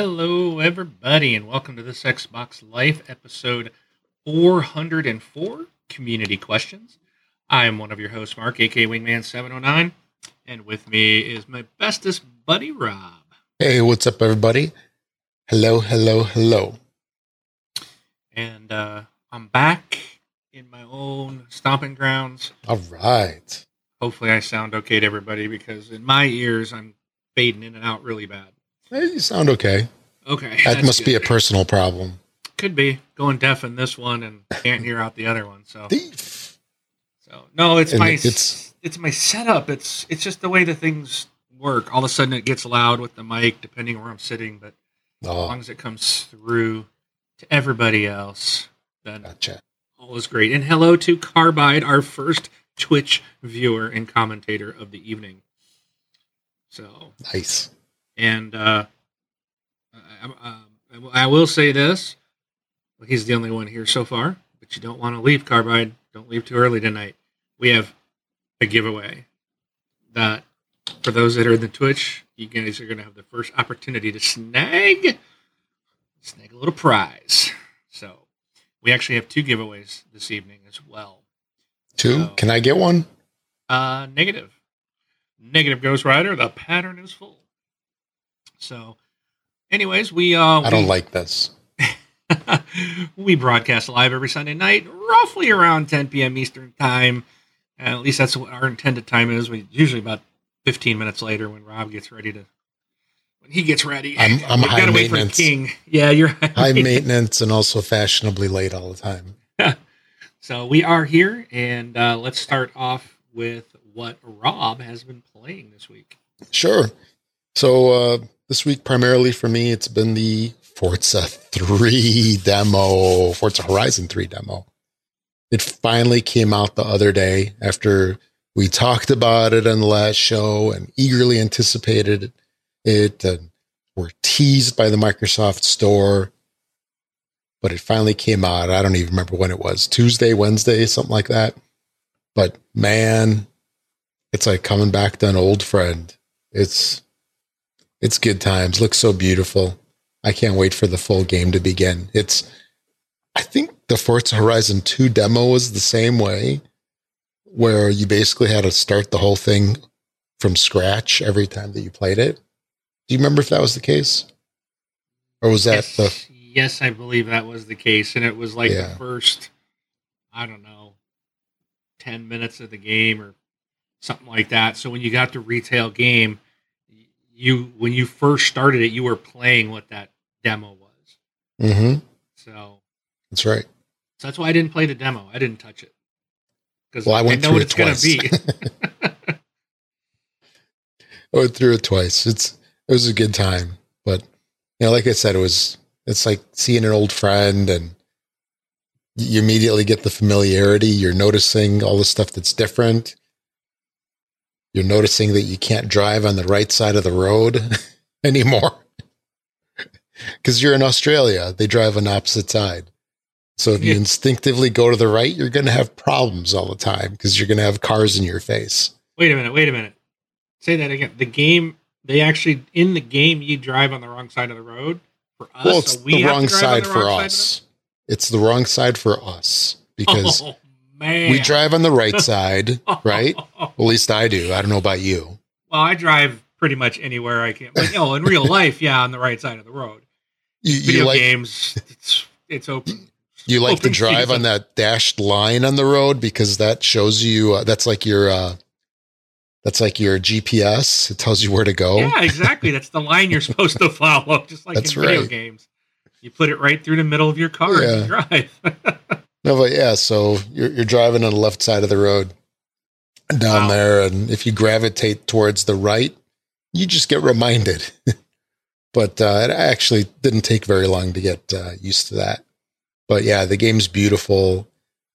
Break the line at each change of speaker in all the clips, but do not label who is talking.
Hello, everybody, and welcome to this Xbox Life episode 404 Community Questions. I am one of your hosts, Mark, aka Wingman709, and with me is my bestest buddy, Rob.
Hey, what's up, everybody? Hello, hello, hello.
And uh, I'm back in my own stomping grounds.
All right.
Hopefully, I sound okay to everybody because in my ears, I'm fading in and out really bad.
Hey, you sound okay.
Okay.
That must be a personal problem.
Could be going deaf in this one and can't hear out the other one. So,
Thief.
so no, it's
And
my
it's-
it's my setup. It's it's just the way the things work. All of a sudden, it gets loud with the mic, depending on where I'm sitting. But as
Oh,
long as it comes through to everybody else, then
gotcha.
all is great. And hello to Carbide, our first Twitch viewer and commentator of the evening. So,
Nice.
And uh, I, I, I will say this: he's the only one here so far. But you don't want to leave, Carbide. Don't leave too early tonight. We have a giveaway that, for those that are in the Twitch, you guys are going to have the first opportunity to snag snag a little prize. So, we actually have two giveaways this evening as well.
Two.
So-
Can I get one?
Uh, negative. Negative Ghost Rider. The pattern is full. So, anyways, we uh,
I don't
we,
like this.
we broadcast live every Sunday night, roughly around 10 p.m. Eastern time. And at least that's what our intended time is. We usually about 15 minutes later when Rob gets ready to when he gets ready.
I'm- I'm high
gotta wait for the
maintenance.
king. Yeah, you're
High maintenance and also fashionably late all the time.
So we are here, and uh, let's start off with what Rob has been playing this week.
Sure. So uh, this week, primarily for me, it's been the Forza 3 demo, Forza Horizon 3 demo. It finally came out the other day after we talked about it on the last show and eagerly anticipated it and were teased by the Microsoft Store. But it finally came out. I don't even remember when it was Tuesday, Wednesday, something like that. But man, it's like coming back to an old friend. It's it's good times. Looks so beautiful. I can't wait for the full game to begin. It's I think the Forza Horizon 2 demo was the same way where you basically had to start the whole thing from scratch every time that you played it. Do you remember if that was the case? Or was that
yes,
the
yes, I believe that was the case, and it was like
Yeah.
the first, I don't know, ten minutes of the game or something like that. So when you got the retail game, you when you first started it, you were playing what that demo was.
Mhm.
So,
That's right.
so that's why I didn't play the demo. I didn't touch it because
Well, I went
know
through
what
it
it's going to
twice.
be.
I went through it twice. It's it was a good time, but you know, like I said, it was it's like seeing an old friend, and you immediately get the familiarity. You're noticing all the stuff that's different. You're noticing that you can't drive on the right side of the road anymore because you're in Australia. They drive on opposite side. So if you
Yeah.
instinctively go to the right, you're going to have problems all the time because you're going to have cars in your face.
wait a minute. Wait a minute. Say that again. The game. They actually in the game you drive on the wrong side of the road for us.
Well, it's
so we
the
have to
wrong
drive
side
the
for
wrong
us. It's the wrong side for us because
oh man,
we drive on the right side, right? At least I do. I don't know about you.
Well, I drive pretty much anywhere I can. But oh, in real life, yeah, on the right side of the road.
You,
Video
like
games, it's it's open.
you like to drive
season.
on that dashed line on the road because that shows you uh, that's like your uh, that's like your GPS. It tells you where to go.
Yeah, exactly. That's the line you're supposed to follow, just like
That's
in video
right.
games. You put it right through the middle of your car and you drive.
No, but yeah, so you're you're driving on the left side of the road down
Wow.
there, and if you gravitate towards the right, you just get reminded. but uh, it actually didn't take very long to get uh, used to that. But yeah, the game's beautiful.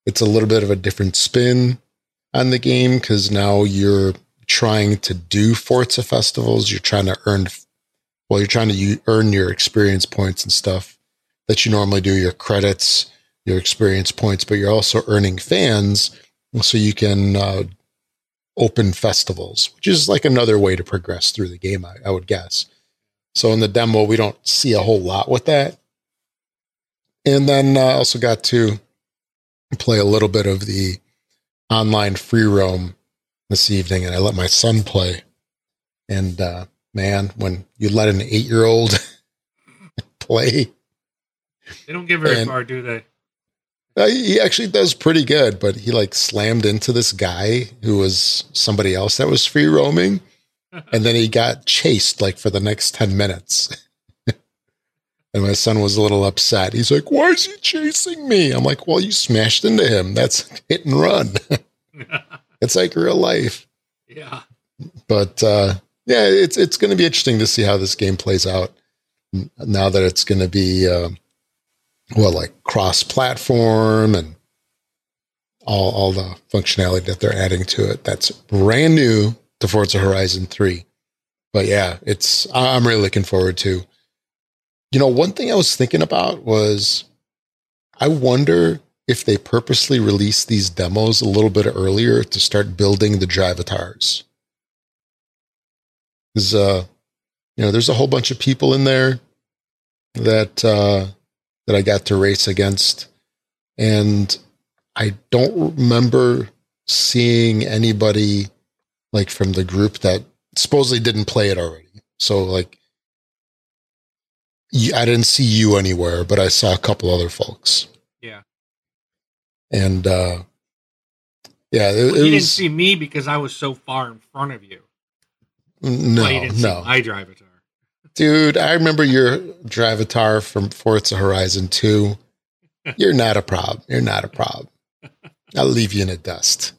It's a little bit of a different spin on the game because now you're trying to do Forza festivals. You're trying to earn, well, you're trying to earn your experience points and stuff that you normally do, your credits, your experience points, but you're also earning fans so you can uh, open festivals, which is like another way to progress through the game, I, I would guess. So in the demo, we don't see a whole lot with that. And then I uh, also got to play a little bit of the online free roam this evening, and I let my son play. And uh, man, when you let an eight year old play,
they don't get very and, far, do they?
Uh, he actually does pretty good, but he like slammed into this guy who was somebody else that was free roaming, and then he got chased like for the next ten minutes. and my son was a little upset. He's like, "Why is he chasing me?" I'm like, "Well, you smashed into him. That's hit and run. it's like real life."
Yeah.
But uh, yeah, it's it's going to be interesting to see how this game plays out now that it's going to be. Uh, well, like cross platform and all, all the functionality that they're adding to it. That's brand new to Forza Horizon 3. But yeah, it's, I'm really looking forward to. You know, one thing I was thinking about was I wonder if they purposely released these demos a little bit earlier to start building the drivatars. Because, uh, you know, there's a whole bunch of people in there that, uh, that I got to race against. And I don't remember seeing anybody like from the group that supposedly didn't play it already. So like I didn't see you anywhere, but I saw a couple other folks.
Yeah.
And uh yeah,
it, well, you it didn't see me because I was so far in front of you.
No, no.
I drive it.
Dude, I remember your Drivatar from Forza Horizon 2. You're not a problem. You're not a problem. I'll leave you in the dust.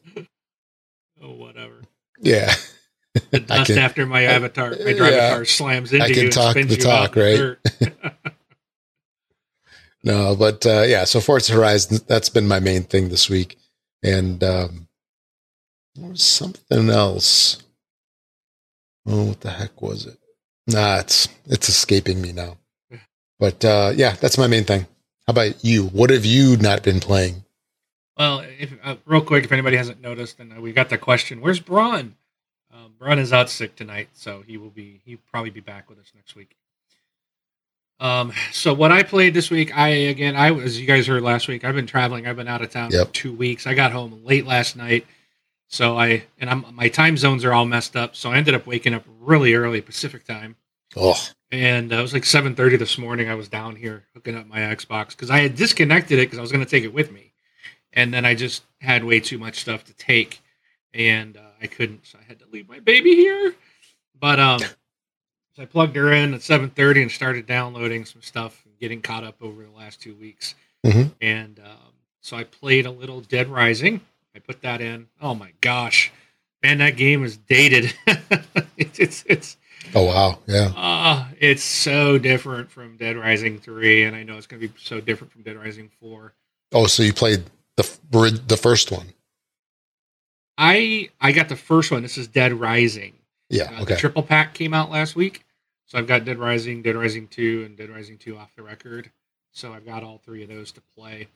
Oh, whatever.
Yeah.
The dust can, after my avatar, my Drivatar yeah, slams into you. I can
you talk the talk, right? no, but uh, yeah, so Forza Horizon, that's been my main thing this week. And um, something else. Oh, what the heck was it? Nah, it's it's escaping me now. But uh, yeah, that's my main thing. How about you? What have you not been playing?
Well, if, uh, real quick, if anybody hasn't noticed, and uh, we got the question, "Where's Braun?" Um, Braun is out sick tonight, so he will be he'll probably be back with us next week. Um, so what I played this week, I again, I as you guys heard last week, I've been traveling. I've been out of town yep. for two weeks. I got home late last night. So I and I'm my time zones are all messed up. So I ended up waking up really early Pacific time.
Oh.
And uh, it was like 7:30 this morning. I was down here hooking up my Xbox because I had disconnected it because I was going to take it with me, and then I just had way too much stuff to take, and uh, I couldn't. So I had to leave my baby here. But um, so I plugged her in at 7:30 and started downloading some stuff and getting caught up over the last two weeks.
Mm-hmm.
And um, so I played a little Dead Rising I put that in. Oh my gosh, man, that game is dated. it's, it's it's.
Oh wow, yeah.
Uh, it's so different from Dead Rising three, and I know it's going to be so different from Dead Rising four.
Oh, so you played the the first one?
I I got the first one. This is Dead Rising.
Yeah, uh,
okay. The triple pack came out last week, so I've got Dead Rising, Dead Rising two, and Dead Rising two off the record. So I've got all three of those to play.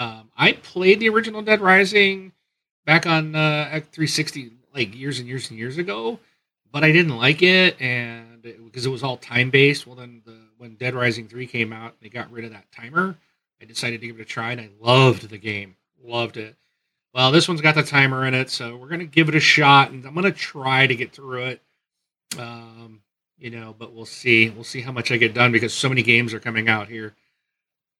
Um, I played the original Dead Rising back on uh, 360 like years and years and years ago, but I didn't like it, and because it, it was all time based. Well, then the, when Dead Rising 3 came out, they got rid of that timer. I decided to give it a try, and I loved the game, loved it. Well, this one's got the timer in it, so we're gonna give it a shot, and I'm gonna try to get through it. Um, you know, but we'll see. We'll see how much I get done because so many games are coming out here,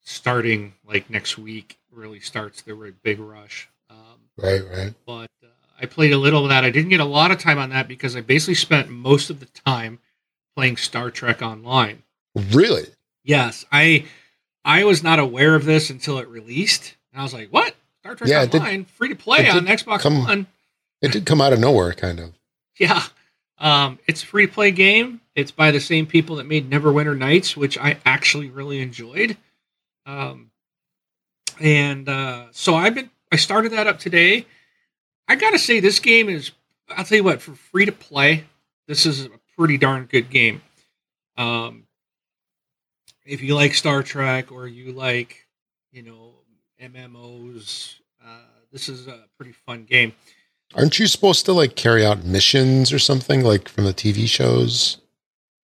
starting like next week. Really starts the big rush.
Right, right.
But uh, I played a little of that. I didn't get a lot of time on that because I basically spent most of the time playing Star Trek Online.
Really?
Yes. I I was not aware of this until it released. And I was like, what? Star Trek yeah, Online, did, free to play on Xbox
come,
One.
It did come out of nowhere, kind of.
Yeah. Um, it's a free play game. It's by the same people that made Neverwinter Nights, which I actually really enjoyed. Um, and uh, so I've been I started that up today. I gotta say, this game is. I'll tell you what, for free to play, this is a pretty darn good game. Um, if you like Star Trek or you like, you know, MMOs, uh, this is a pretty fun game.
Aren't you supposed to like carry out missions or something like from the TV shows?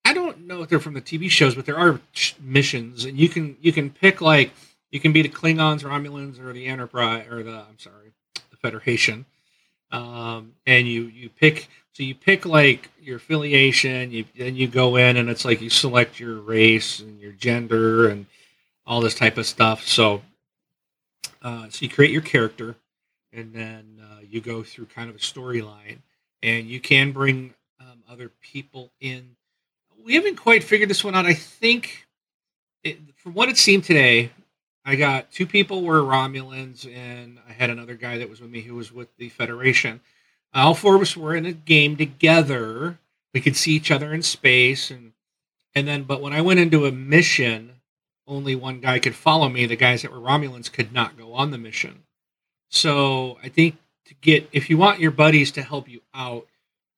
I don't know know if they're from the TV shows, but there are missions, and you can you can pick like you can be the Klingons, Romulans, or the Enterprise, or the I'm sorry, the Federation, um, and you you pick. So you pick like your affiliation, you then you go in and it's like you select your race and your gender and all this type of stuff. So uh, so you create your character, and then uh, you go through kind of a storyline, and you can bring um, other people in. We haven't quite figured this one out. I think, it, from what it seemed today, I got two people were Romulans, and I had another guy that was with me who was with the Federation. All four of us were in a game together. We could see each other in space, and and then, but when I went into a mission, only one guy could follow me. The guys that were Romulans could not go on the mission. So I think to get if you want your buddies to help you out,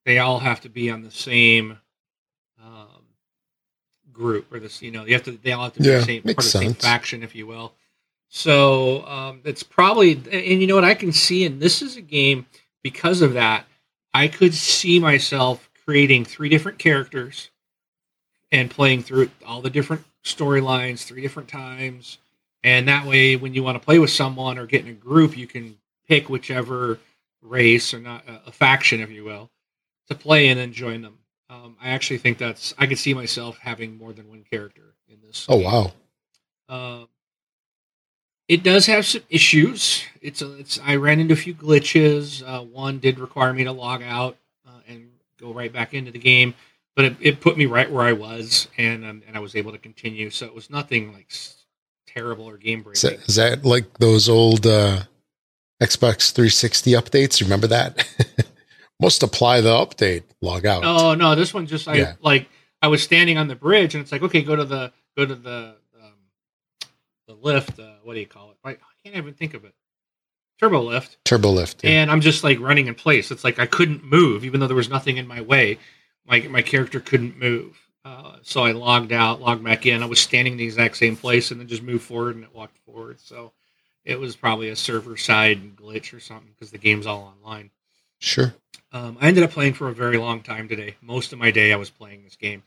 they all have to be on the same group or this. You know, you have to. They all have to be
Yeah,
the same part of the same faction, if you will. So um, it's probably, and you know what I can see, and this is a game because of that. I could see myself creating three different characters and playing through all the different storylines three different times. And that way, when you want to play with someone or get in a group, you can pick whichever race or not a faction, if you will, to play in and join them. Um, I actually think that's I could see myself having more than one character in this.
Oh
game.
wow.
Uh, it does have some issues. It's a, it's I ran into a few glitches. Uh, one did require me to log out uh, and go right back into the game, but it, it put me right where I was, and um, and I was able to continue. So it was nothing like terrible or game
Is
breaking.
is that like those old uh, Xbox 360 updates? Remember that? Must apply the update. Log out.
Oh no, this one just I
Yeah.
like I was standing on the bridge, and it's like okay, go to the go to the um, the lift. Uh, what do you call it? I, I can't even think of it. Turbo lift.
Turbo lift. yeah.
and I'm just like running in place. It's like I couldn't move, even though there was nothing in my way. My my character couldn't move, uh, so I logged out, logged back in. I was standing in the exact same place, and then just moved forward, and it walked forward. So it was probably a server side glitch or something because the game's all online.
Sure.
Um, I ended up playing for a very long time today. Most of my day, I was playing this game.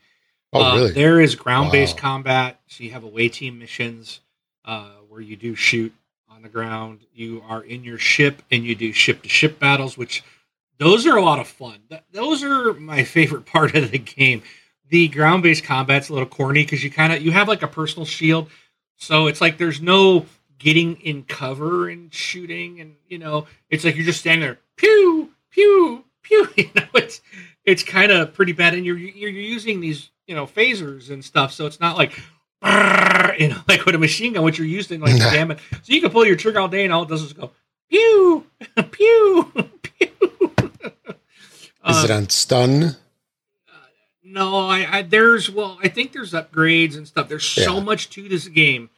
Oh,
Uh,
really?
There is ground-based
Wow.
combat, so you have away team missions uh, where you do shoot on the ground. You are in your ship and you do ship-to-ship battles, which those are a lot of fun. Th- those are my favorite part of the game. The ground-based combat's a little corny because you kind of you have like a personal shield, so it's like there's no getting in cover and shooting, and you know it's like you're just standing there, pew pew pew. You know it's it's kind of pretty bad, and you're you're using these you know phasers and stuff, so it's not like you know like with a machine gun, which you're used using like damn it. So you can pull your trigger all day, and all it does is go pew pew pew.
Is it
Uh,
on stun?
no, I, I there's well, I think there's upgrades and stuff. There's so
Yeah.
much to this game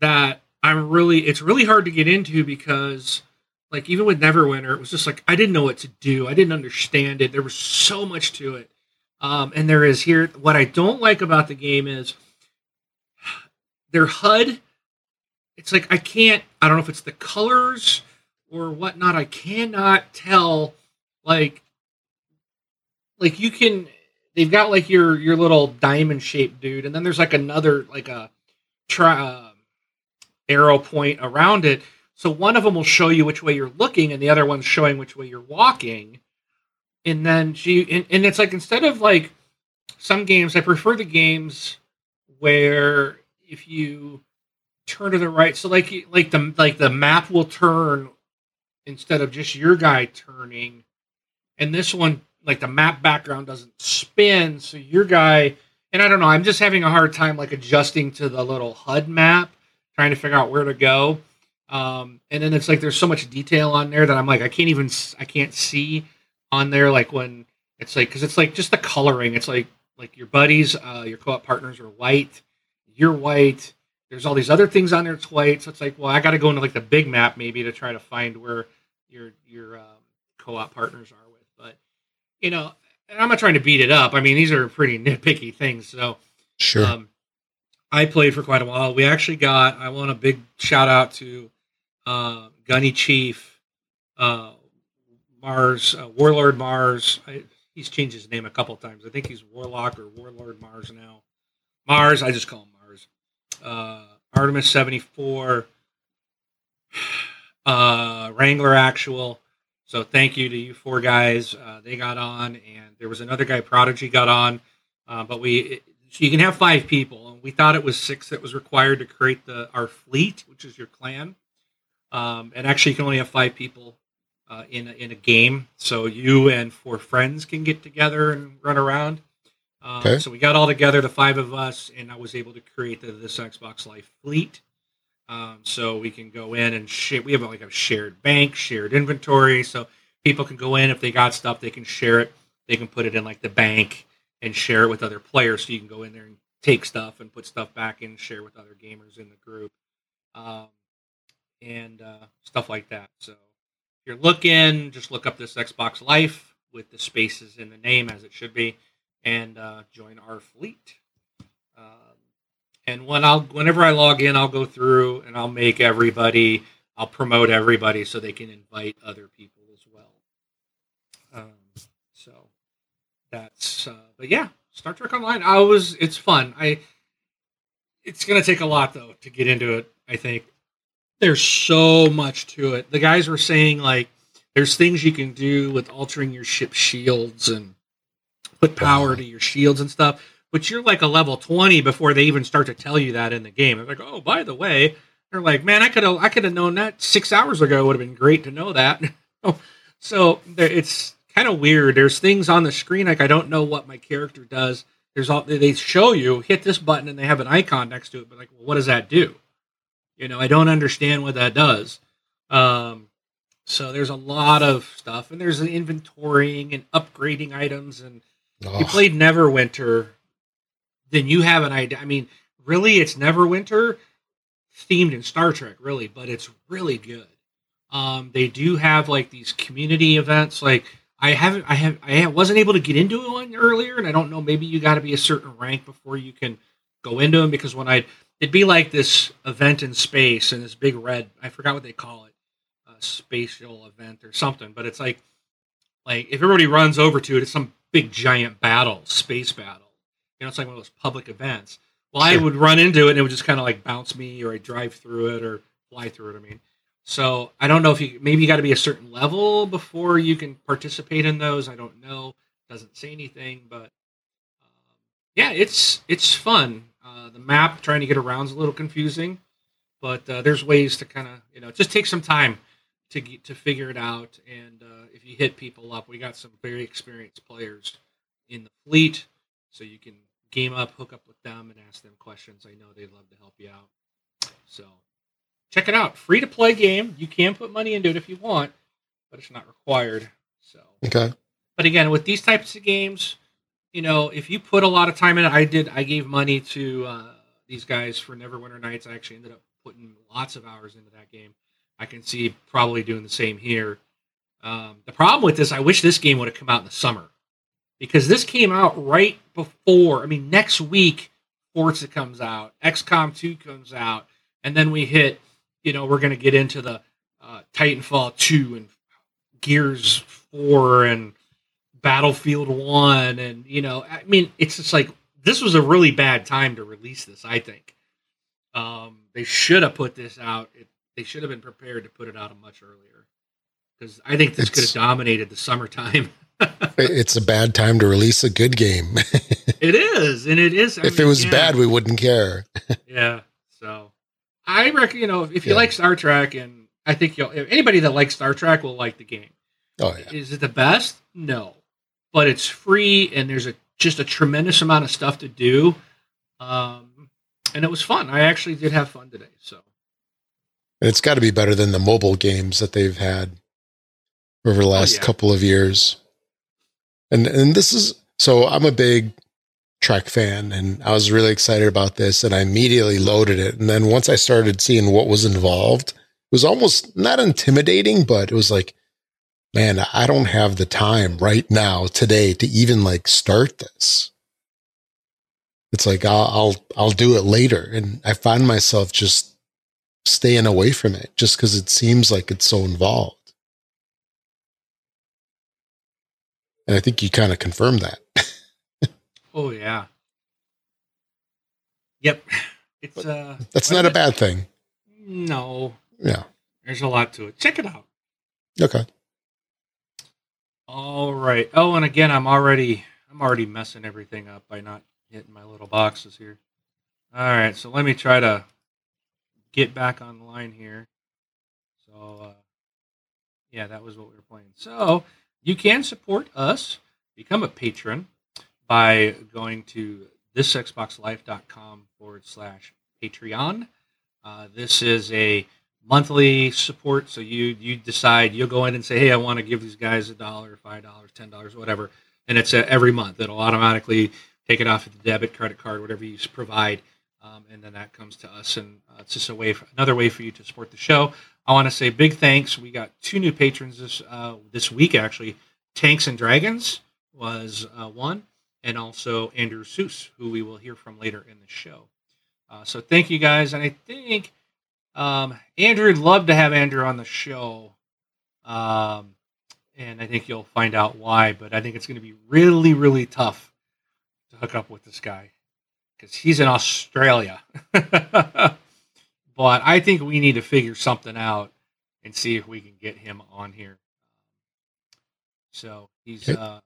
that I'm really it's really hard to get into because like even with Neverwinter, it was just like I didn't know what to do. I didn't understand it. There was so much to it. Um, and there is here what I don't like about the game is their HUD. It's like I can't. I don't know if it's the colors or whatnot. I cannot tell. Like, like you can. They've got like your your little diamond shaped dude, and then there's like another like a try uh, arrow point around it. So one of them will show you which way you're looking, and the other one's showing which way you're walking. And then she and, and it's like instead of like some games, I prefer the games where if you turn to the right, so like like the like the map will turn instead of just your guy turning. And this one, like the map background doesn't spin, so your guy and I don't know, I'm just having a hard time like adjusting to the little HUD map, trying to figure out where to go. Um, and then it's like there's so much detail on there that I'm like I can't even I can't see on there like when it's like because it's like just the coloring. It's like like your buddies, uh, your co-op partners are white, you're white. There's all these other things on there It's white, so it's like well I got to go into like the big map maybe to try to find where your your um, co-op partners are with. But you know, and I'm not trying to beat it up. I mean these are pretty nitpicky things, so.
Sure.
Um, I played for quite a while. We actually got. I want a big shout out to uh, Gunny Chief, uh, Mars, uh, Warlord Mars. I, he's changed his name a couple times. I think he's Warlock or Warlord Mars now. Mars, I just call him Mars. Uh, Artemis seventy four, uh, Wrangler Actual. So thank you to you four guys. Uh, they got on, and there was another guy, Prodigy, got on. Uh, but we, it, so you can have five people, and we thought it was six that was required to create the our fleet, which is your clan. Um, and actually, you can only have five people uh, in a, in a game. So you and four friends can get together and run around. Um, okay. So we got all together, the five of us, and I was able to create the, this Xbox Life fleet. Um, so we can go in and share. We have like a shared bank, shared inventory. So people can go in if they got stuff, they can share it. They can put it in like the bank and share it with other players. So you can go in there and take stuff and put stuff back in, share with other gamers in the group, um, and uh, stuff like that. So if you're looking, just look up this Xbox Life with the spaces in the name as it should be, and uh, join our fleet. Um, and when I'll whenever I log in, I'll go through and I'll make everybody, I'll promote everybody so they can invite other people as well. Um, so that's uh, but yeah, Star Trek Online. I was it's fun. I it's gonna take a lot though to get into it. I think there's so much to it. The guys were saying like there's things you can do with altering your ship shields and put power to your shields and stuff. But you're like a level 20 before they even start to tell you that in the game. They're like, oh, by the way, they're like, man, I could have I could have known that six hours ago. It would have been great to know that. so it's kind of weird. There's things on the screen like I don't know what my character does. There's all they show you hit this button and they have an icon next to it, but like, well, what does that do? You know, I don't understand what that does. Um, so there's a lot of stuff, and there's an inventorying and upgrading items. And oh. you played Neverwinter, then you have an idea. I mean, really, it's Neverwinter themed in Star Trek, really, but it's really good. Um, they do have like these community events, like I haven't, I have, I wasn't able to get into one earlier, and I don't know. Maybe you got to be a certain rank before you can go into them. Because when I, it'd be like this event in space and this big red. I forgot what they call it, a spatial event or something. But it's like, like if everybody runs over to it, it's some big giant battle, space battle. You know, it's like one of those public events. Well, I would run into it and it would just kind of like bounce me, or I drive through it, or fly through it. I mean, so I don't know if you maybe you got to be a certain level before you can participate in those. I don't know. Doesn't say anything, but um, yeah, it's it's fun. Uh, the map trying to get around is a little confusing, but uh, there's ways to kind of you know just take some time to get, to figure it out. And uh, if you hit people up, we got some very experienced players in the fleet, so you can game up, hook up with them, and ask them questions. I know they'd love to help you out. So check it out. Free to play game. You can put money into it if you want, but it's not required. So
okay.
But again, with these types of games, you know, if you put a lot of time in it, I did. I gave money to uh, these guys for Neverwinter Nights. I actually ended up putting lots of hours into that game. I can see probably doing the same here. Um, the problem with this, I wish this game would have come out in the summer because this came out right before. I mean, next week Forza comes out, XCOM 2 comes out, and then we hit you know, we're going to get into the uh, Titanfall 2 and Gears 4 and Battlefield 1. And, you know, I mean, it's just like this was a really bad time to release this, I think. Um, they should have put this out. It, they should have been prepared to put it out much earlier because I think this could have dominated the summertime.
it's a bad time to release a good game.
it is, and it is.
I if mean, it was yeah. bad, we wouldn't care.
yeah. So I reckon you know if you yeah. like Star Trek, and I think you'll anybody that likes Star Trek will like the game.
Oh yeah.
Is it the best? No, but it's free, and there's a just a tremendous amount of stuff to do. Um, and it was fun. I actually did have fun today. So.
And it's got to be better than the mobile games that they've had over the oh, last oh, yeah. couple of years. And and this is so I'm a big Trek fan and I was really excited about this and I immediately loaded it. And then once I started seeing what was involved, it was almost not intimidating, but it was like, man, I don't have the time right now today to even like start this. It's like I'll I'll, I'll do it later, and I find myself just staying away from it just because it seems like it's so involved. And I think you kind of confirmed that.
oh yeah. Yep. It's uh
That's not a bad thing.
No.
Yeah.
There's a lot to it. Check it out.
Okay.
All right. Oh, and again, I'm already I'm already messing everything up by not hitting my little boxes here. All right, so let me try to get back online here. So, uh, yeah, that was what we were playing. So, you can support us, become a patron by going to thisxboxlife.com forward slash Patreon. Uh, this is a monthly support. So you you decide you'll go in and say, hey, I want to give these guys a dollar, five dollars, ten dollars, whatever, and it's uh, every month. It'll automatically take it off of the debit, credit card, whatever you provide, um, and then that comes to us, and uh, it's just a way, for, another way for you to support the show. I want to say big thanks. We got two new patrons this uh, this week actually. Tanks and Dragons was uh, one, and also Andrew Seuss, who we will hear from later in the show. Uh, so thank you guys, and I think um, Andrew love to have Andrew on the show. Um, and I think you'll find out why, but I think it's going to be really, really tough to hook up with this guy because he's in Australia. but I think we need to figure something out and see if we can get him on here. So he's, uh,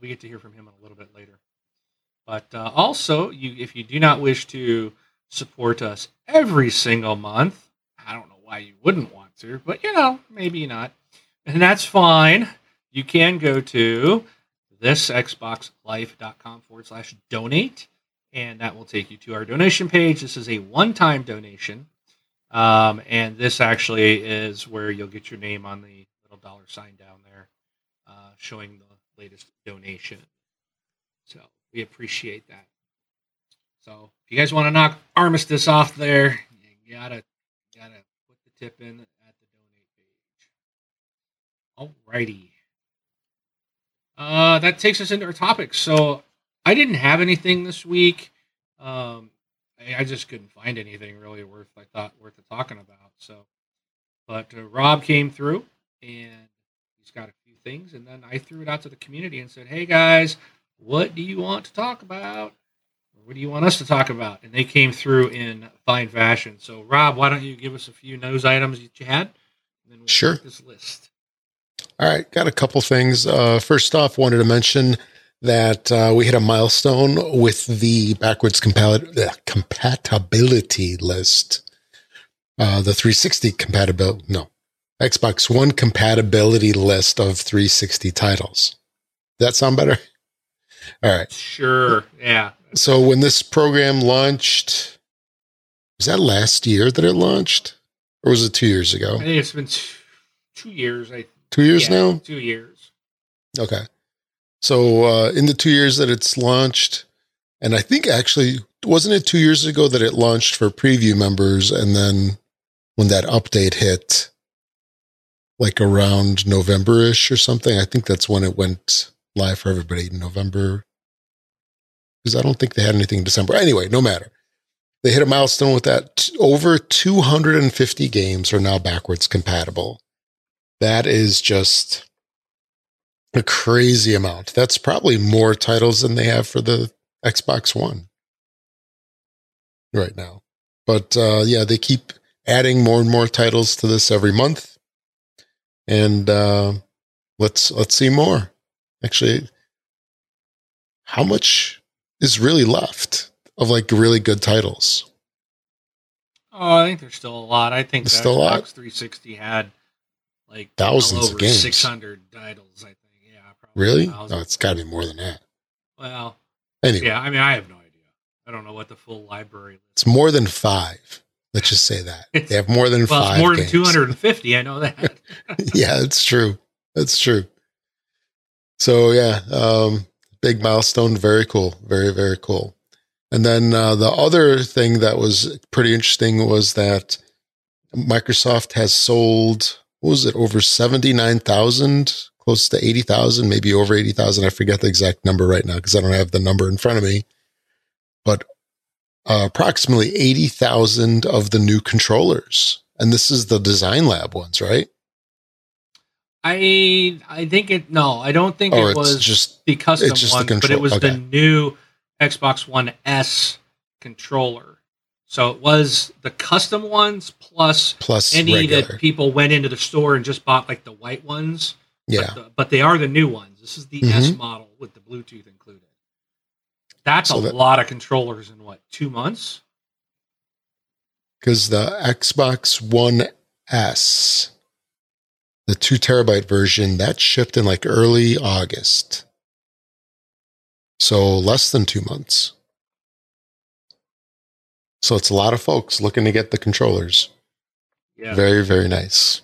we get to hear from him a little bit later. But uh, also, you, if you do not wish to support us every single month. I don't know why you wouldn't want to, but you know, maybe not. And that's fine. You can go to thisxboxlife.com forward slash donate, and that will take you to our donation page. This is a one time donation. Um, and this actually is where you'll get your name on the little dollar sign down there uh, showing the latest donation. So we appreciate that. So if you guys want to knock Armistice off there, you gotta gotta put the tip in at the donate page. Alrighty. Uh, that takes us into our topics. So I didn't have anything this week. Um, I, I just couldn't find anything really worth I thought worth talking about. So, but uh, Rob came through and he's got a few things, and then I threw it out to the community and said, "Hey guys, what do you want to talk about?" What do you want us to talk about? And they came through in fine fashion. So, Rob, why don't you give us a few nose items that you had?
We'll sure.
This list.
All right, got a couple things. Uh, first off, wanted to mention that uh, we hit a milestone with the backwards uh, compatibility list. Uh, the 360 compatibility, no, Xbox One compatibility list of 360 titles. Does that sound better? All right.
Sure. Yeah
so when this program launched, was that last year that it launched, or was it two years ago?
I think it's been two, years. I
two years yeah, now.
Two years.
Okay. So uh, in the two years that it's launched, and I think actually wasn't it two years ago that it launched for preview members, and then when that update hit, like around November-ish or something, I think that's when it went live for everybody. In November because I don't think they had anything in December. Anyway, no matter. They hit a milestone with that. Over 250 games are now backwards compatible. That is just a crazy amount. That's probably more titles than they have for the Xbox One right now. But uh, yeah, they keep adding more and more titles to this every month, and uh, let's let's see more. Actually, how much is really left of like really good titles.
Oh, I think there's still a lot. I think
still a lot.
360 had like
thousands of games,
600 titles. I think. Yeah. probably.
Really? No, it's got to be more than that.
Well.
Anyway.
Yeah. I mean, I have no idea. I don't know what the full library. Is.
It's more than five. Let's just say that they have more than
well,
five.
more than 250. I know that.
yeah, it's true. That's true. So yeah, um, big milestone. Very cool. Very, very cool. And then uh, the other thing that was pretty interesting was that Microsoft has sold, what was it, over 79,000, close to 80,000, maybe over 80,000. I forget the exact number right now because I don't have the number in front of me. But uh, approximately 80,000 of the new controllers. And this is the Design Lab ones, right?
I I think it no, I don't think
Or
it was
just
the custom
it's just the
one, but it was the new Xbox One S controller. So it was the custom ones plus
plus
any
regular.
that people went into the store and just bought like the white ones.
yeah.
But, the- but they are the new ones. This is the S
Mhm.
model with the Bluetooth included. That's
So
a
that-
lot of controllers in what, two months?
because the Xbox One S, the two terabyte version, that shipped in like early August. So less than two months. So it's a lot of folks looking to get the controllers.
Yeah.
Very, very nice.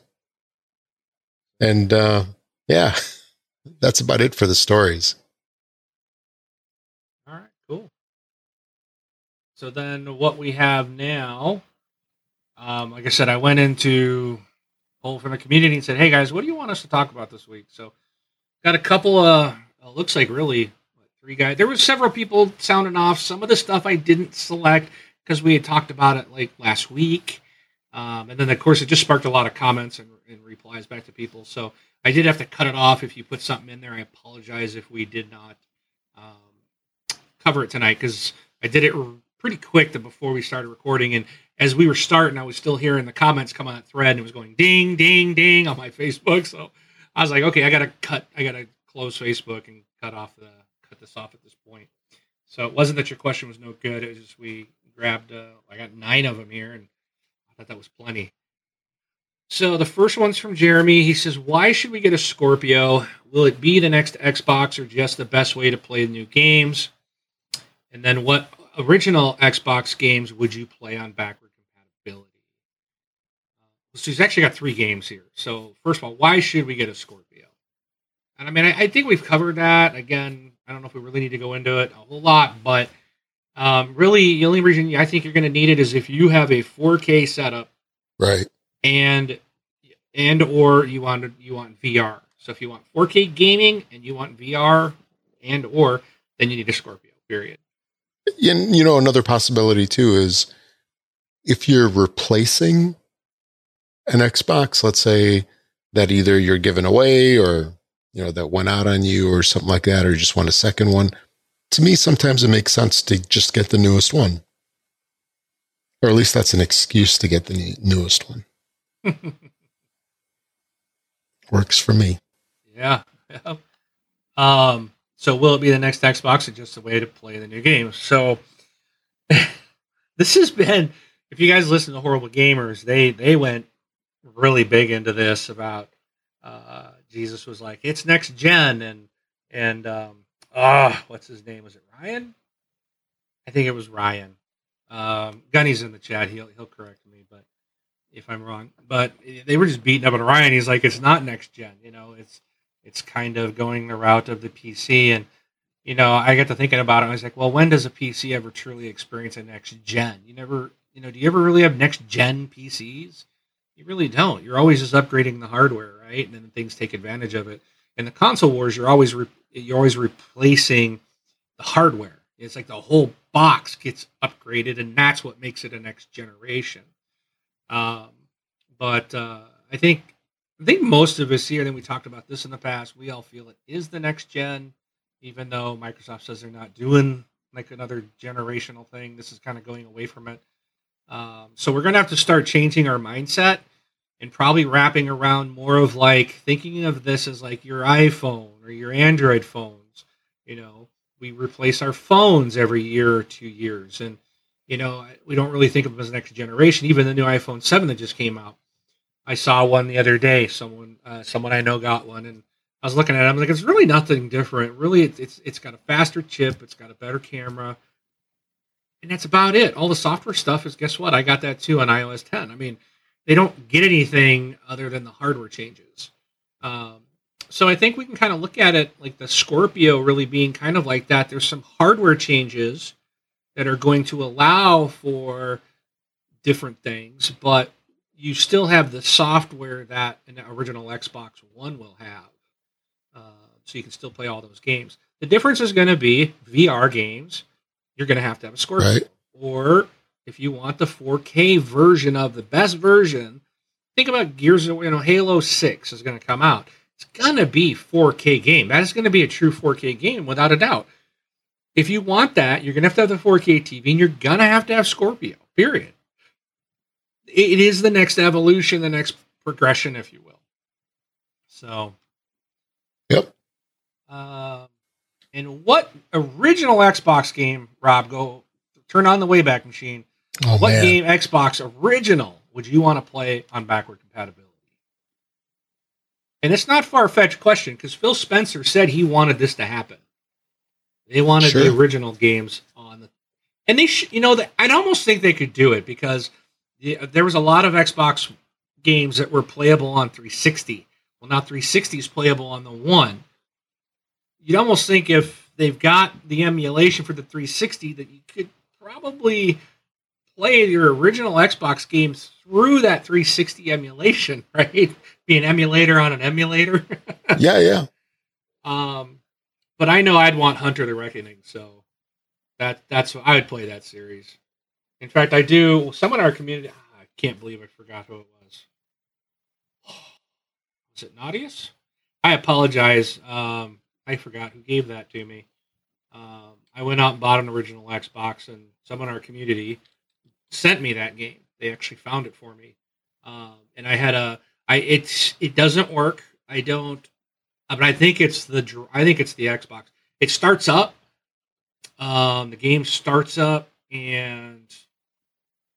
And uh, yeah, that's about it for the stories.
All right, cool. So then what we have now, um, like I said, I went into poll from the community and said, "Hey guys, what do you want us to talk about this week?" So got a couple of uh, looks like really what, three guys. There was several people sounding off. Some of the stuff I didn't select because we had talked about it like last week, um, and then of course it just sparked a lot of comments and, and replies back to people. So I did have to cut it off. If you put something in there, I apologize if we did not. Um, cover it tonight because I did it pretty quick before we started recording. And as we were starting, I was still hearing the comments come on that thread and it was going ding, ding, ding on my Facebook. So I was like, okay, I got to cut, I got to close Facebook and cut off the, cut this off at this point. So it wasn't that your question was no good. It was just we grabbed, uh, I got nine of them here and I thought that was plenty. So the first one's from Jeremy. He says, Why should we get a Scorpio? Will it be the next Xbox or just the best way to play new games? And then what original Xbox games would you play on backward compatibility? Uh, so he's actually got three games here. So first of all, why should we get a Scorpio? And I mean, I, I think we've covered that. Again, I don't know if we really need to go into it a whole lot, but um, really, the only reason I think you're going to need it is if you have a 4K setup
Right.
and and or you want you want VR. So if you want 4K gaming and you want VR and or then you need a Scorpio. Period.
And you know, another possibility too is if you're replacing an Xbox, let's say that either you're giving away or you know that went out on you or something like that, or you just want a second one. To me, sometimes it makes sense to just get the newest one, or at least that's an excuse to get the newest one. Works for me.
Yeah. yeah. Um. So will it be the next Xbox or just a way to play the new games? So this has been. If you guys listen to Horrible Gamers, they they went really big into this about uh, Jesus was like it's next gen and and um ah what's his name was it Ryan? I think it was Ryan. Um, Gunny's in the chat. He'll he'll correct me, but if I'm wrong. But they were just beating up on Ryan. He's like, it's not next gen. You know, it's it's kind of going the route of the PC. And you know, I got to thinking about it. I was like, well, when does a PC ever truly experience a next gen? You never, you know, do you ever really have next gen PCs? You really don't. You're always just upgrading the hardware, right? And then things take advantage of it. In the console wars, you're always re- you're always replacing the hardware. It's like the whole box gets upgraded, and that's what makes it a next generation. Um, but uh, I think I think most of us here, and then we talked about this in the past, we all feel it is the next gen, even though Microsoft says they're not doing like another generational thing. This is kind of going away from it. Um, so we're gonna have to start changing our mindset and probably wrapping around more of like thinking of this as like your iPhone or your Android phones. You know, we replace our phones every year or two years, and you know we don't really think of them as next generation. Even the new iPhone seven that just came out, I saw one the other day. Someone, uh, someone I know got one, and I was looking at it. I'm like, it's really nothing different. Really, it's, it's it's got a faster chip. It's got a better camera, and that's about it. All the software stuff is. Guess what? I got that too on iOS 10. I mean, they don't get anything other than the hardware changes. Um, so I think we can kind of look at it like the Scorpio really being kind of like that. There's some hardware changes that are going to allow for different things, but you still have the software that an original Xbox One will have. Uh, so you can still play all those games. The difference is going to be VR games. You're going to have to have a Scorpio,
Right.
or if you want the 4K version of the best version, think about Gears of you know Halo Six is going to come out. it's gonna be 4K game. That is gonna be a true 4K game without a doubt. If you want that, you're gonna have to have the 4K TV, and you're gonna have to have Scorpio. Period. It is the next evolution, the next progression, if you will. So,
Yep.
Uh, and what original Xbox game, Rob? Go turn on the Wayback Machine.
Oh
what
man.
game Xbox original would you want to play on backward compatibility? And it's not far fetched question because Phil Spencer said he wanted this to happen. They wanted the original games on the, and they, sh- you know, they, I'd almost think they could do it because the, there was a lot of Xbox games that were playable on 360. Well, now 360 is playable on the one. You'd almost think if they've got the emulation for the 360 that you could probably play your original Xbox games through that 360 emulation, right? Be an emulator on an emulator.
yeah, yeah.
um, but I know I'd want Hunter the Reckoning, so that that's I would play that series. In fact, I do. Someone in our community, ah, I can't believe I forgot who it was. Was it Naudius? I apologize. Um, I forgot who gave that to me. Um, I went out and bought an original Xbox, and someone in our community sent me that game. They actually found it for me, um, and I had a. I it's it doesn't work. I don't. But I think it's the. I think it's the Xbox. It starts up. Um, the game starts up, and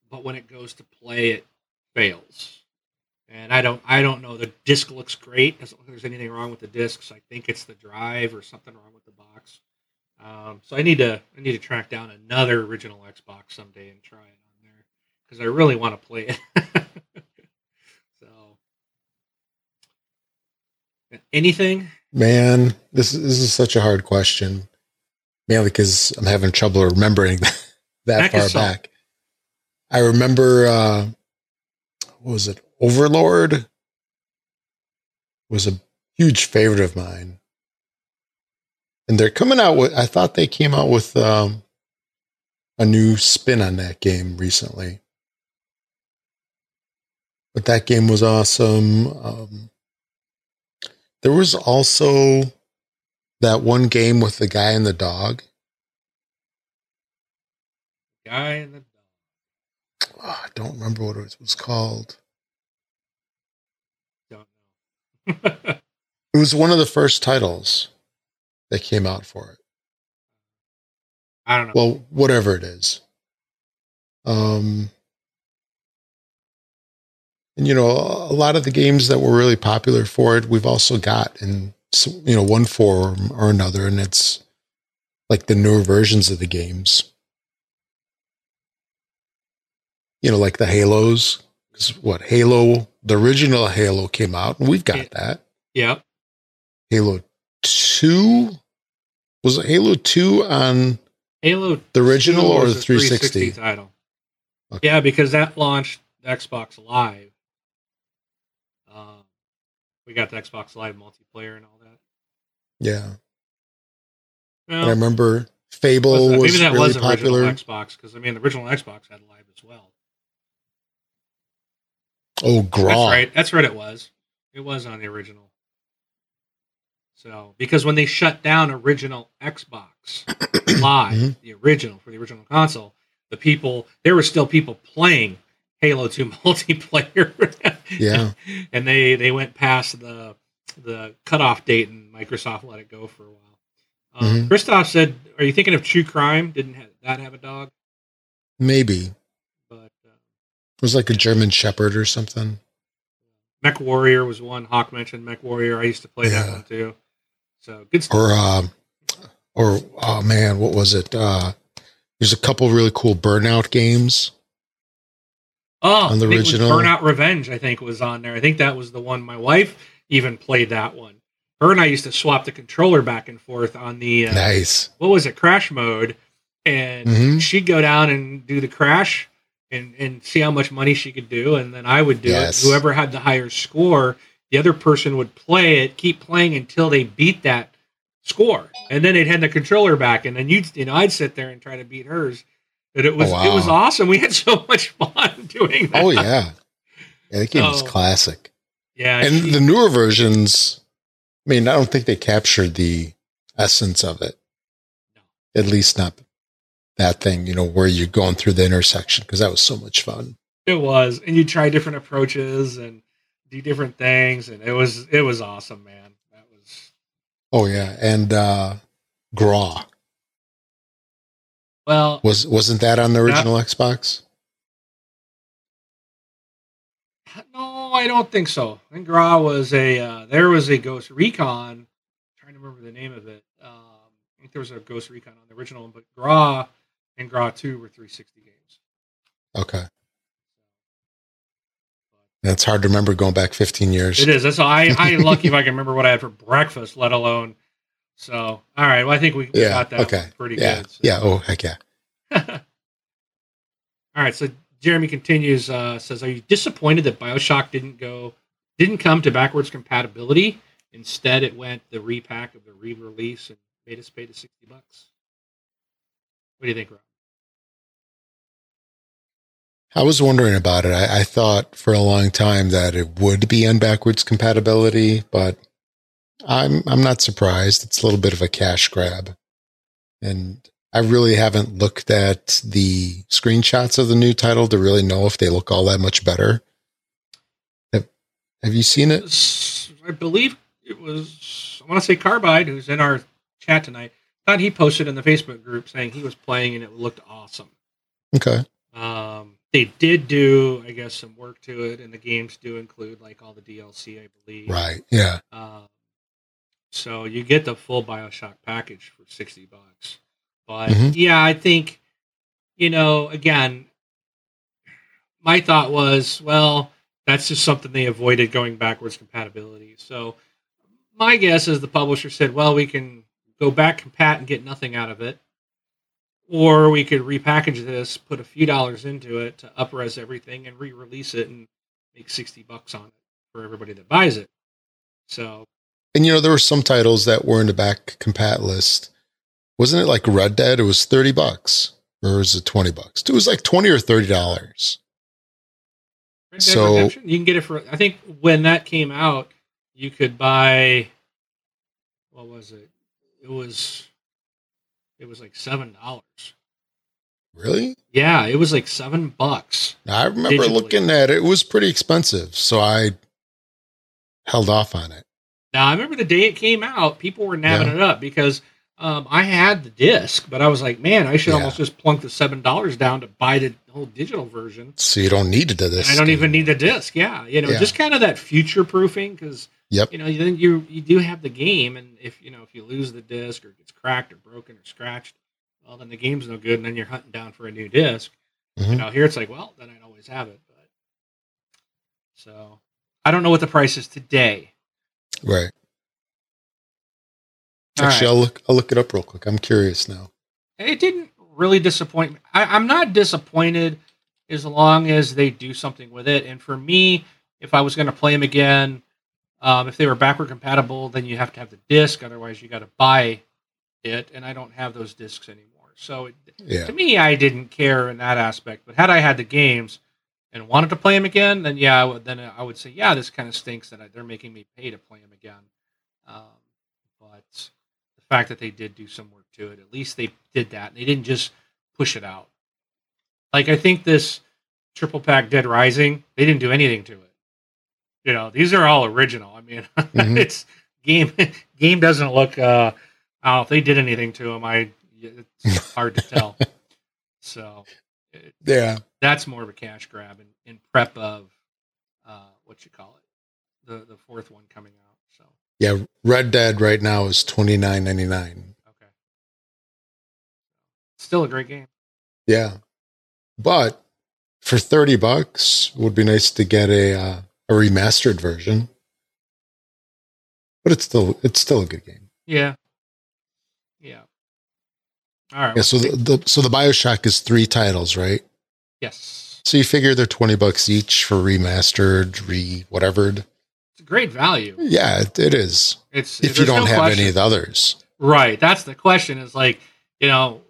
but when it goes to play, it fails. And I don't. I don't know. The disc looks great. Doesn't look like there's anything wrong with the discs. I think it's the drive or something wrong with the box. Um, so I need to. I need to track down another original Xbox someday and try it on there because I really want to play it. so, anything?
Man, this is, this is such a hard question. Mainly because I'm having trouble remembering that
Back
far back. I remember uh what was it? Overlord was a huge favorite of mine. And they're coming out with I thought they came out with um a new spin on that game recently. But that game was awesome. Um there was also that one game with the guy and the dog.
Guy and the
Oh, I don't remember what it was called.
don't know.
It was one of the first titles that came out for it.
I don't know.
Well, whatever it is. Um, and you know, a lot of the games that were really popular for it, we've also got in you know one form or another, and it's like the newer versions of the games. You know, like the Halos. 'Cause what Halo? The original Halo came out, and we've got
Yeah.
that.
Yeah.
Halo Two was it Halo Two on
Halo
the original or the
a
360?
title.
Okay.
Yeah, because that launched Xbox Live. Um, we got the Xbox Live multiplayer and all that.
Yeah.
Well,
I remember Fable
was
was
that
really popular.
Xbox because I mean the original Xbox had live as well.
Oh,
That's
Graw.
right. That's right. It was. It was on the original. So because when they shut down original Xbox Live,
Mhm.
the original for the original console, the people there were still people playing Halo Two multiplayer.
Yeah.
and they they went past the the cutoff date, and Microsoft let it go for a while. Um,
Mhm.
Christoph said, "Are you thinking of True Crime? Didn't have, that have a dog?"
Maybe. It was like a German Shepherd or something.
Mech Warrior was one. Hawk mentioned Mech Warrior. I used to play that one too. So good stuff.
Or uh or oh man, what was it? Uh there's a couple really cool burnout games.
oh,
on the
I think it was
original-
Burnout Revenge. I think was on there. I think that was the one. My wife even played that one. Her and I used to swap the controller back and forth on the uh,
Nice.
what was it crash mode and
Mhm.
she'd go down and do the crash and and see how much money she could do and then i would do
Yes.
it whoever had the higher score the other person would play it keep playing until they beat that score and then they'd hand the controller back and then you'd you know i'd sit there and try to beat hers but it was
Oh,
it was awesome we had so much fun doing that
Oh yeah. Yeah, that game is
So-
classic.
yeah
And
she-
the newer versions I mean, I don't think they captured the essence of it.
No.
At least not that thing, you know, where you're going through the intersection because that was so much fun.
It was, and you try different approaches and do different things, and it was it was awesome, man. That was
Oh yeah, and uh Graw
well.
was wasn't that on the original Xbox?
No, I don't think so. I think Graw was a uh, there was a Ghost Recon. I'm trying to remember the name of it. Um, I think there was a Ghost Recon on the original one, but Graw and Graw Two were 360 games.
Okay, that's hard to remember going back 15 years.
It is. That's. I I'm lucky if I can remember what I had for breakfast, let alone. So, all right. Well, I think we, we
Yeah,
got that
okay.
pretty
Yeah,
good. so.
yeah. Oh heck yeah.
all right. So Jeremy continues. Uh, says, "Are you disappointed that Bioshock didn't go, didn't come to backwards compatibility? Instead, it went the repack of the re-release and made us pay the sixty bucks. What do you think, Rob?
I was wondering about it. I, I thought for a long time that it would be on backwards compatibility, but I'm I'm not surprised. It's a little bit of a cash grab, and I really haven't looked at the screenshots of the new title to really know if they look all that much better. Have, have you seen it?
I believe it was. I want to say Carbide, who's in our chat tonight. Thought he posted in the Facebook group saying he was playing and it looked awesome.
Okay.
Um, they did do, I guess, some work to it, and the games do include like all the DLC, I believe.
Right. Yeah.
Um, so you get the full Bioshock package for sixty bucks. But
Mhm.
yeah, I think you know, again, my thought was, well, that's just something they avoided going backwards compatibility. So my guess is the publisher said, well, we can go back compat and get nothing out of it. Or we could repackage this, put a few dollars into it to upres everything and re-release it and make sixty bucks on it for everybody that buys it. So
And you know, there were some titles that were in the back compat list. Wasn't it like Red Dead? It was 30 bucks. Or was it 20 bucks? It was like 20 or 30 dollars.
Red Dead
So-
Redemption, you can get it for. I think when that came out, you could buy. What was it? It was. It was like seven dollars.
Really?
Yeah, it was like seven bucks.
I remember
Digitally.
looking at it. It was pretty expensive, so I held off on it.
Now I remember the day it came out, people were nabbing
Yeah.
it up because um, I had the disc, but I was like, man, I should
Yeah.
almost just plunk the seven dollars down to buy the whole digital version.
So you don't need to do this.
And I don't even need the disc. Yeah, you know,
Yeah.
just kind of that future proofing because
Yep.
you know then you you do have the game, and if you know if you lose the disc or it gets cracked or broken or scratched, well then the game's no good, and then you're hunting down for a new disc. You
Mhm.
know, here it's like, well, then I'd always have it. But so I don't know what the price is today.
Right.
All
Actually,
right.
I'll look. I'll look it up real quick. I'm curious now.
It didn't really disappoint me. I, I'm not disappointed as long as they do something with it. And for me, if I was going to play them again, um, if they were backward compatible, then you have to have the disc. Otherwise, you got to buy it. And I don't have those discs anymore. So it,
Yeah.
to me, I didn't care in that aspect. But had I had the games and wanted to play them again, then yeah, I would, then I would say, yeah, this kind of stinks that I, they're making me pay to play them again. Um, but fact that they did do some work to it, at least they did that. They didn't just push it out. Like I think this triple pack Dead Rising, they didn't do anything to it. You know, these are all original. I mean,
Mhm.
it's game game doesn't look. uh I don't know if they did anything to them. I it's hard to tell. So it,
Yeah.
that's more of a cash grab in, in prep of uh what you call it, the the fourth one coming out. So
Yeah. Red Dead right now is twenty nine ninety nine.
okay, still a great game.
Yeah. But for 30 bucks, it would be nice to get a uh, a remastered version. But it's still it's still a good game.
Yeah, yeah. All right.
Yeah, so the, the so the BioShock is three titles, right?
yes,
So you figure they're 20 bucks each for remastered, re whatevered.
It's great value.
Yeah, it, it is.
It's
If you don't
no
have
question.
any of the others.
Right. That's the question. Is like, you know,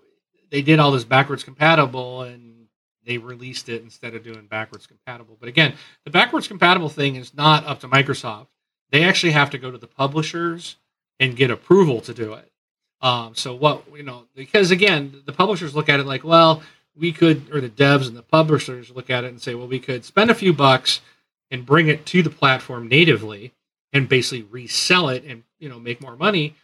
they did all this backwards compatible and they released it instead of doing backwards compatible. But again, the backwards compatible thing is not up to Microsoft. they actually have to go to the publishers and get approval to do it. Um, so what you know, because again, the publishers look at it like, well, we could, or the devs and the publishers look at it and say, well, we could spend a few bucks and bring it to the platform natively and basically resell it and you know make more money.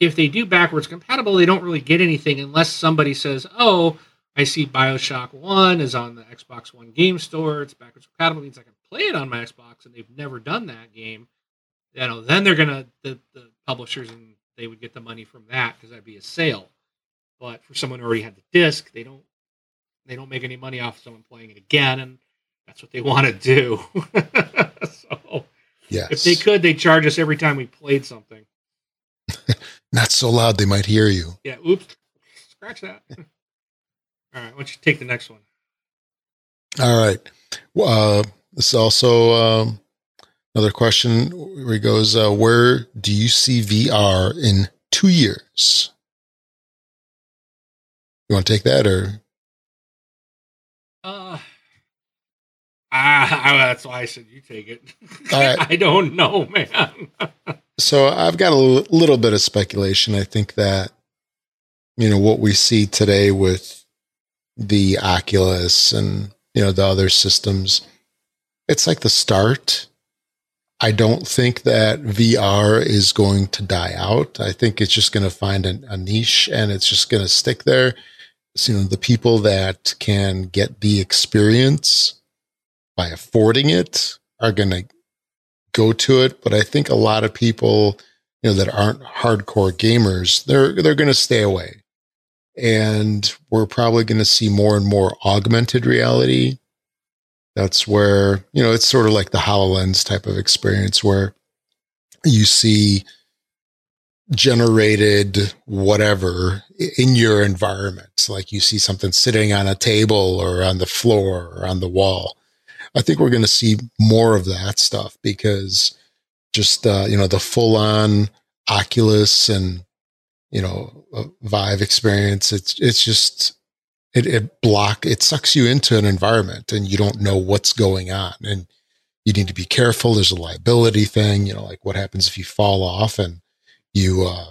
If they do backwards compatible, they don't really get anything unless somebody says, "Oh, I see Bioshock One is on the Xbox One game store. It's backwards compatible. Means I can play it on my Xbox." And they've never done that game. You know, then they're gonna the, the publishers and they would get the money from that because that'd be a sale. But for someone who already had the disc, they don't they don't make any money off someone playing it again, and that's what they want to do. so
Yes.
if they could, they'd charge us every time we played something.
Not so loud they might hear you.
Yeah, oops. Scratch that. All right, why don't you take the next one?
All right. Uh, this is also um, another question where he goes, uh, Where do you see VR in two years? You want to take that or?
Uh, ah, that's why I said you take it.
Right.
I don't know, man.
So I've got a l- little bit of speculation. I think that, you know, what we see today with the Oculus and, you know, the other systems, it's like the start. I don't think that VR is going to die out. I think it's just going to find an, a niche and it's just going to stick there. So, you know, the people that can get the experience by affording it are going to go to it. But I think a lot of people, you know, that aren't hardcore gamers, they're they're going to stay away. And we're probably going to see more and more augmented reality. That's where, you know, it's sort of like the HoloLens type of experience where you see generated whatever in your environment. Like you see something sitting on a table or on the floor or on the wall. I think we're going to see more of that stuff because just, uh, you know, the full on Oculus and, you know, uh, Vive experience, it's, it's just, it, it block, it sucks you into an environment and you don't know what's going on. And you need to be careful. There's a liability thing, you know, like what happens if you fall off and you, uh,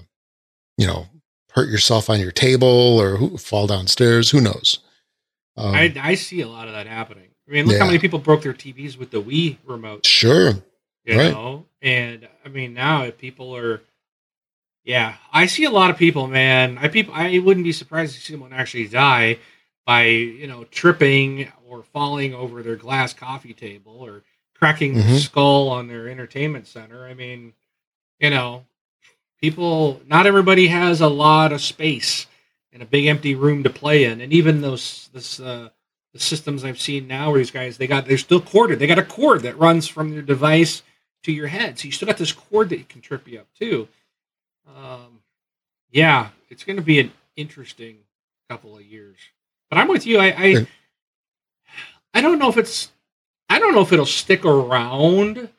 you know, hurt yourself on your table or who, fall downstairs. Who knows? Um,
I, I see a lot of that happening. I mean, look how many people broke their TVs with the Wii remote.
sure.
you
Right.
know and i mean now if people are yeah i see a lot of people man i people i wouldn't be surprised to see someone actually die by you know tripping or falling over their glass coffee table or cracking their
Mhm.
skull on their entertainment center i mean you know people not everybody has a lot of space and a big empty room to play in and even those this uh the systems I've seen now where these guys they got they're still corded. They got a cord that runs from your device to your head. So you still got this cord that you can trip you up too. Um, yeah, it's going to be an interesting couple of years. But I'm with you. I, I I don't know if it's I don't know if it'll stick around.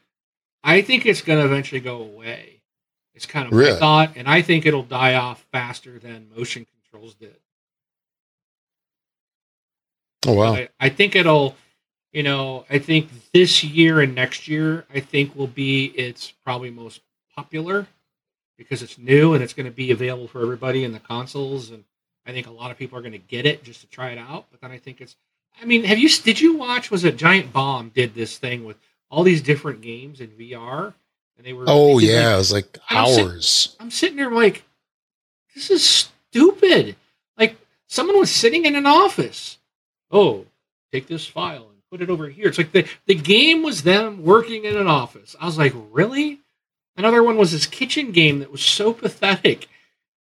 I think it's going to eventually go away. It's kind of my thought, and I think it'll die off faster than motion controls did.
Oh, wow.
I, I think it'll, you know, I think this year and next year, I think will be its probably most popular because it's new and it's going to be available for everybody in the consoles. And I think a lot of people are going to get it just to try it out. But then I think it's, I mean, have you, did you watch, was it Giant Bomb did this thing with all these different games in VR? And they were,
Oh,
they did, like,
yeah. It was like
I'm sit-
hours.
I'm sitting there like, this is stupid. Like someone was sitting in an office. Oh, take this file and put it over here. It's like the, the game was them working in an office. I was like, really? Another one was this kitchen game that was so pathetic.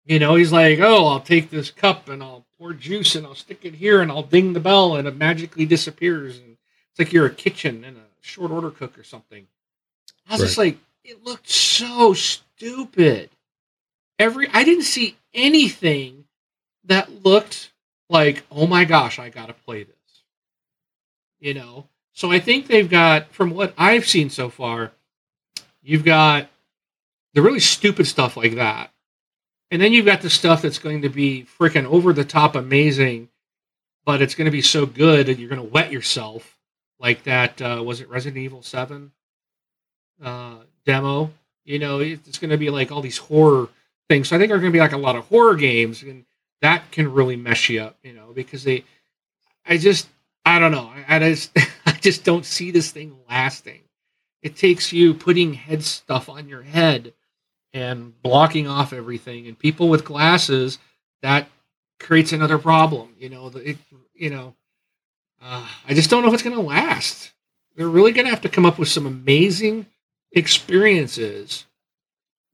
You know, he's like, oh, I'll take this cup and I'll pour juice and I'll stick it here and I'll ding the bell and it magically disappears. And it's like you're a kitchen and a short order cook or something. I was just like, it looked so stupid. Every I didn't see anything that looked like, oh my gosh, I gotta play this. You know? So I think they've got, from what I've seen so far, you've got the really stupid stuff like that. And then you've got the stuff that's going to be freaking over the top amazing, but it's going to be so good that you're going to wet yourself. Like that, uh, was it Resident Evil 7? Uh, demo. You know, it's going to be like all these horror things. So I think are going to be like a lot of horror games, and that can really mess you up. You know, because they, I just, I don't know, I, I just, I just don't see this thing lasting. It takes you putting head stuff on your head and blocking off everything, and people with glasses that creates another problem. You know, the, it, you know, uh, I just don't know if it's going to last. They're really going to have to come up with some amazing experiences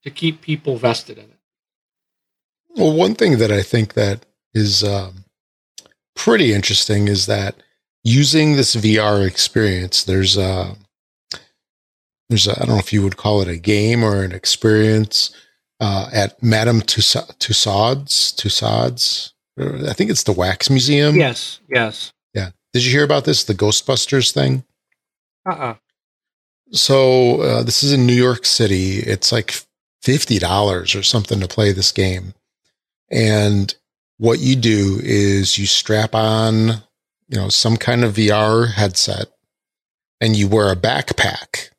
to keep people vested in it.
Well, one thing that I think that is um, pretty interesting is that using this VR experience, there's a there's a, I don't know if you would call it a game or an experience uh, at Madame Tussauds Tussauds. I think it's the Wax Museum.
Yes, yes.
Yeah. Did you hear about this? The Ghostbusters thing?
Uh uh
So uh, this is in New York City. It's like fifty dollars or something to play this game, and what you do is you strap on, you know, some kind of VR headset, and you wear a backpack,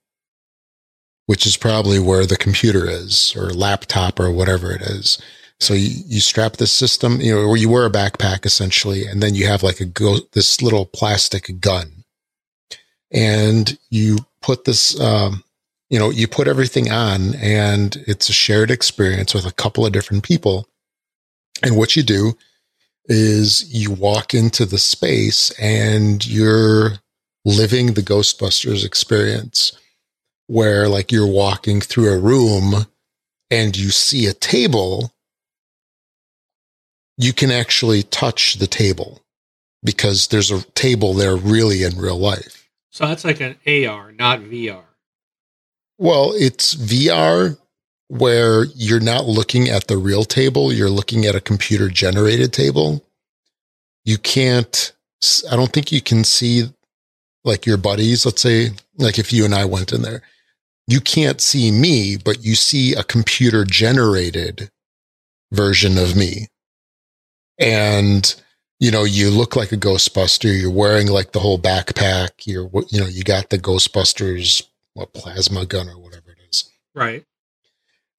which is probably where the computer is or laptop or whatever it is. So you, you strap this system, you know, or you wear a backpack essentially, and then you have like a go this little plastic gun, and you put this, um, you know, you put everything on, and it's a shared experience with a couple of different people. And what you do is you walk into the space and you're living the Ghostbusters experience where like you're walking through a room and you see a table you can actually touch the table because there's a table there really in real life.
So that's like an AR, not VR.
Well, it's VR where you're not looking at the real table, you're looking at a computer generated table. You can't, I don't think you can see like your buddies. Let's say, like if you and I went in there, you can't see me, but you see a computer generated version of me and you know you look like a ghostbuster you're wearing like the whole backpack you're you know you got the ghostbusters what plasma gun or whatever it is
right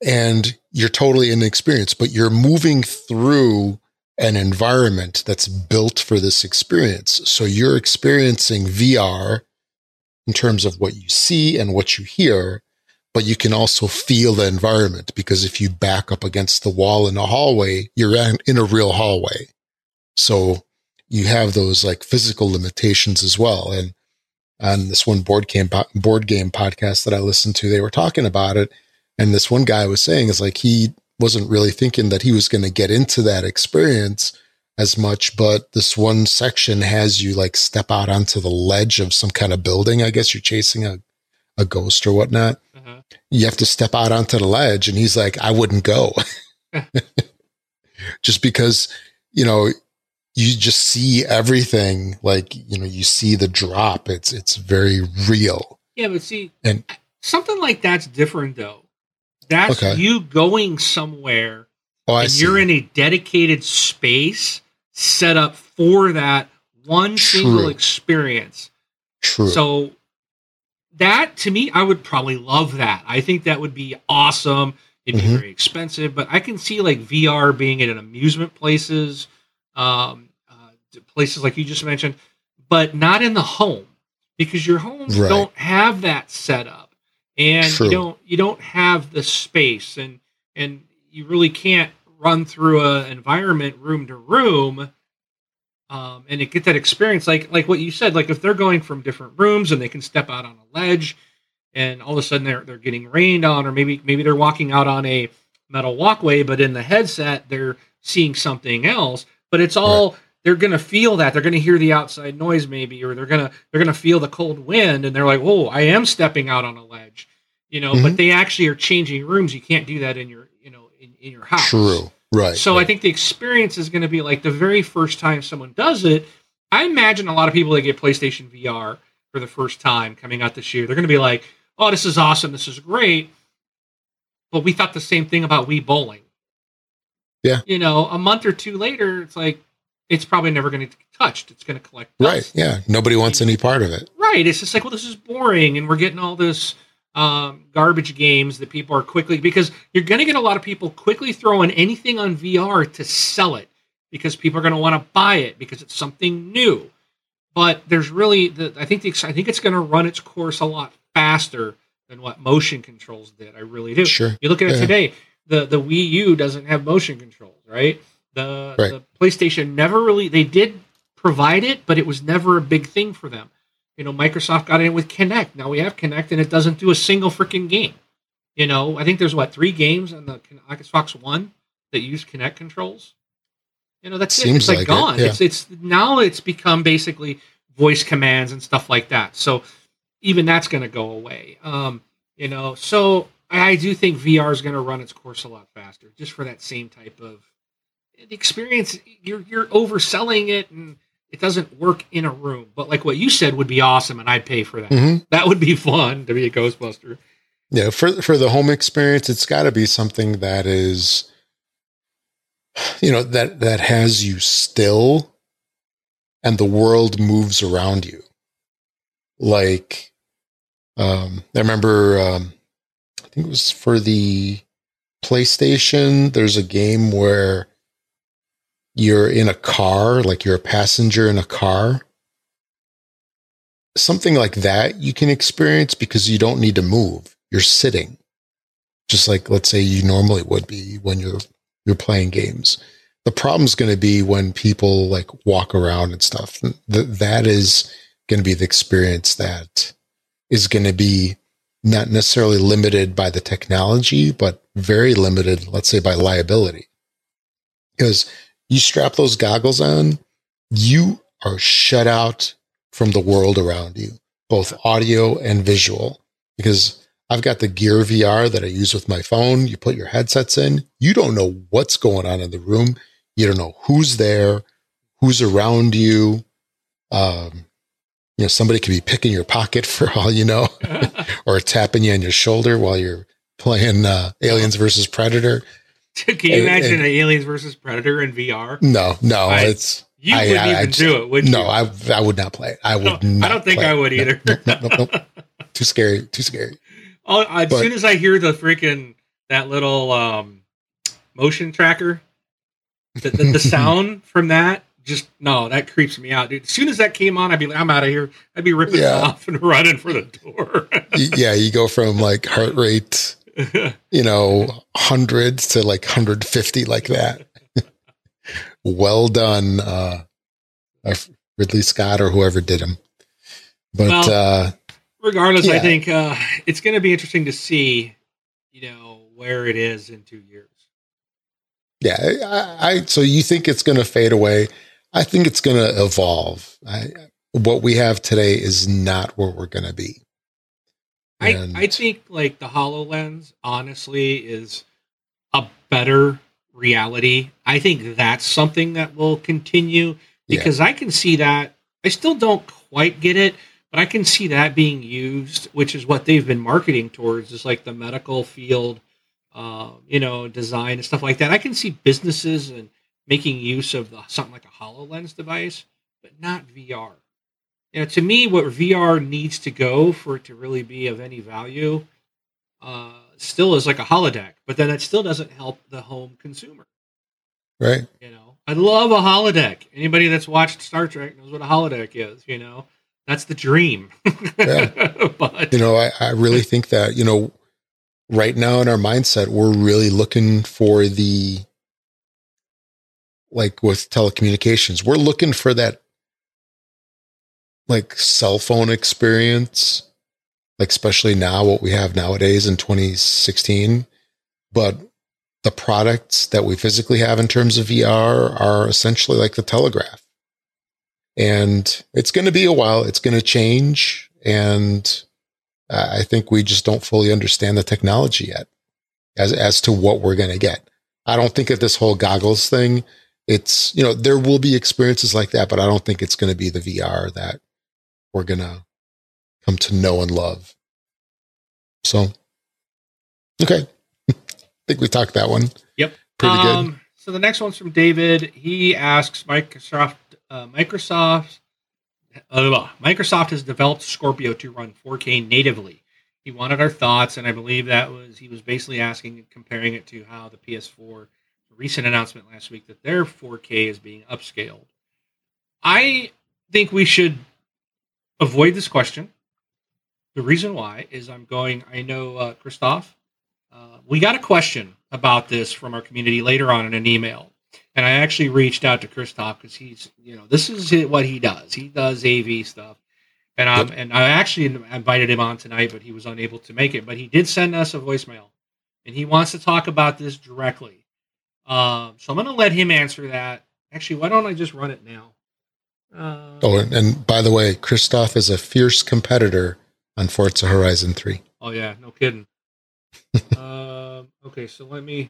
and you're totally inexperienced but you're moving through an environment that's built for this experience so you're experiencing vr in terms of what you see and what you hear but you can also feel the environment because if you back up against the wall in a hallway, you're in a real hallway. So you have those like physical limitations as well. And on this one board game board game podcast that I listened to, they were talking about it. And this one guy was saying is like he wasn't really thinking that he was going to get into that experience as much, but this one section has you like step out onto the ledge of some kind of building. I guess you're chasing a, a ghost or whatnot mm-hmm. you have to step out onto the ledge. And he's like, I wouldn't go. just because, you know, you just see everything like, you know, you see the drop. It's it's very real.
Yeah, but see and something like that's different though. That's okay. you going somewhere oh, and see. you're in a dedicated space set up for that one True. single experience.
True.
So that to me, I would probably love that. I think that would be awesome. It'd be mm-hmm. very expensive, but I can see like VR being in amusement places, um, uh, places like you just mentioned, but not in the home because your homes right. don't have that setup, and True. you don't you don't have the space, and and you really can't run through a environment room to room um, and get that experience, like like what you said, like if they're going from different rooms and they can step out on a ledge, and all of a sudden they're they're getting rained on, or maybe maybe they're walking out on a metal walkway, but in the headset they're seeing something else. But it's all right. They're gonna feel that they're gonna hear the outside noise maybe, or they're gonna they're gonna feel the cold wind, and they're like, "Whoa, I am stepping out on a ledge," you know. Mm-hmm. But they actually are changing rooms. You can't do that in your you know in, in your house.
True. Right.
So
right.
I think the experience is going to be like the very first time someone does it. I imagine a lot of people that get PlayStation VR for the first time coming out this year, they're going to be like, "Oh, this is awesome! This is great." But we thought the same thing about Wii Bowling.
Yeah.
You know, a month or two later, it's like it's probably never going to get touched. It's going to collect.
Dust. Right. Yeah. Nobody wants any part of it.
Right. It's just like, well, this is boring, and we're getting all this um, garbage games that people are quickly because you're going to get a lot of people quickly throwing anything on VR to sell it because people are going to want to buy it because it's something new. But there's really the I think the I think it's going to run its course a lot faster than what motion controls did. I really do.
Sure.
You look at it
Yeah.
today. The the Wii U doesn't have motion controls, right? The
Right.
the PlayStation never really they did provide it, but it was never a big thing for them. You know, Microsoft got in with Kinect. Now we have Kinect, and it doesn't do a single freaking game. You know, I think there's what three games on the Xbox One that use Kinect controls. You know, that's it.
Seems
It's like,
like it,
gone.
yeah.
It's it's now it's become basically voice commands and stuff like that. So even that's going to go away. Um, you know, so I do think VR is going to run its course a lot faster, just for that same type of experience. You're you're overselling it, and it doesn't work in a room. But like what you said would be awesome, and I'd pay for that.
hmm
That would be fun to be a Ghostbuster.
Yeah, for for the home experience, it's got to be something that is, you know, that that has you still, and the world moves around you. Like, um, I remember, um, I think it was for the PlayStation. There's a game where you're in a car, like you're a passenger in a car. Something like that you can experience because you don't need to move. You're sitting just like let's say you normally would be when you're you're playing games. The problem's going to be when people like walk around and stuff. Th- that is going to be the experience that is going to be not necessarily limited by the technology but very limited let's say by liability. Because you strap those goggles on you are shut out from the world around you both audio and visual because I've got the Gear VR that I use with my phone. You put your headsets in, you don't know what's going on in the room. You don't know who's there, who's around you. Um, you know, somebody could be picking your pocket for all you know, or tapping you on your shoulder while you're playing uh, Aliens versus Predator.
Can you
And-
imagine
and-
an Aliens versus Predator in VR?
No, no,
I-
it's
You
I-
wouldn't
I-
even
just-
do it, would
no.
you?
I I would not play it. I would.
No, I don't think I would
No,
either.
no, no, no, no. Too scary. Too scary.
Oh, as
But-
soon as I hear the freaking that little um, motion tracker, the, the, the sound from that just no, that creeps me out, dude. As soon as that came on, I'd be like, I'm out of here. I'd be ripping
Yeah.
it off and running for the door.
Yeah, you go from like heart rate you know, hundreds to like 150 like that. well done, uh, Ridley Scott or whoever did him. But
Well-
uh,
Regardless, I think uh, it's going to be interesting to see, you know, where it is in two years.
yeah, I, I so you think it's going to fade away? I think it's going to evolve. I, what we have today is not where we're going to be.
I,
And-
I think like the HoloLens honestly is a better reality. I think that's something that will continue
Yeah.
because I can see that. I still don't quite get it, but I can see that being used, which is what they've been marketing towards, is like the medical field, uh, you know, design and stuff like that. I can see businesses and making use of the, something like a HoloLens device, but not VR. You know, to me, what VR needs to go for it to really be of any value, uh, still is like a holodeck. But then it still doesn't help the home consumer.
Right?
You know, I love a holodeck. Anybody that's watched Star Trek knows what a holodeck is. You know, that's the dream.
Yeah.
but
You know, I, I really think that, you know, right now in our mindset, we're really looking for the, like with telecommunications, we're looking for that like cell phone experience, like especially now what we have nowadays in 2016. But the products that we physically have in terms of VR are essentially like the telegraph. And it's going to be a while. It's going to change. And I think we just don't fully understand the technology yet as, as to what we're going to get. I don't think that this whole goggles thing, it's, you know, there will be experiences like that, but I don't think it's going to be the VR that we're going to come to know and love. So, okay. I think we talked that one.
Yep.
Pretty good.
Um, so the next one's from David. He asks Microsoft. Uh, Microsoft. Uh, Microsoft has developed Scorpio to run 4K natively. he wanted our thoughts, and I believe that was he was basically asking, comparing it to how the PS4 recent announcement last week that their 4K is being upscaled. I think we should avoid this question. The reason why is I'm going. I know uh, Christoph. Uh, we got a question about this from our community later on in an email, and I actually reached out to Christoph because he's, you know, this is what he does. He does AV stuff, and um, and I actually invited him on tonight, but he was unable to make it. But he did send us a voicemail, and he wants to talk about this directly. Um, so I'm going to let him answer that. Actually, why don't I just run it now?
Uh, oh, and, and, by the way, Christoph is a fierce competitor on Forza Horizon 3.
Oh, yeah, no kidding. uh, okay, so let me.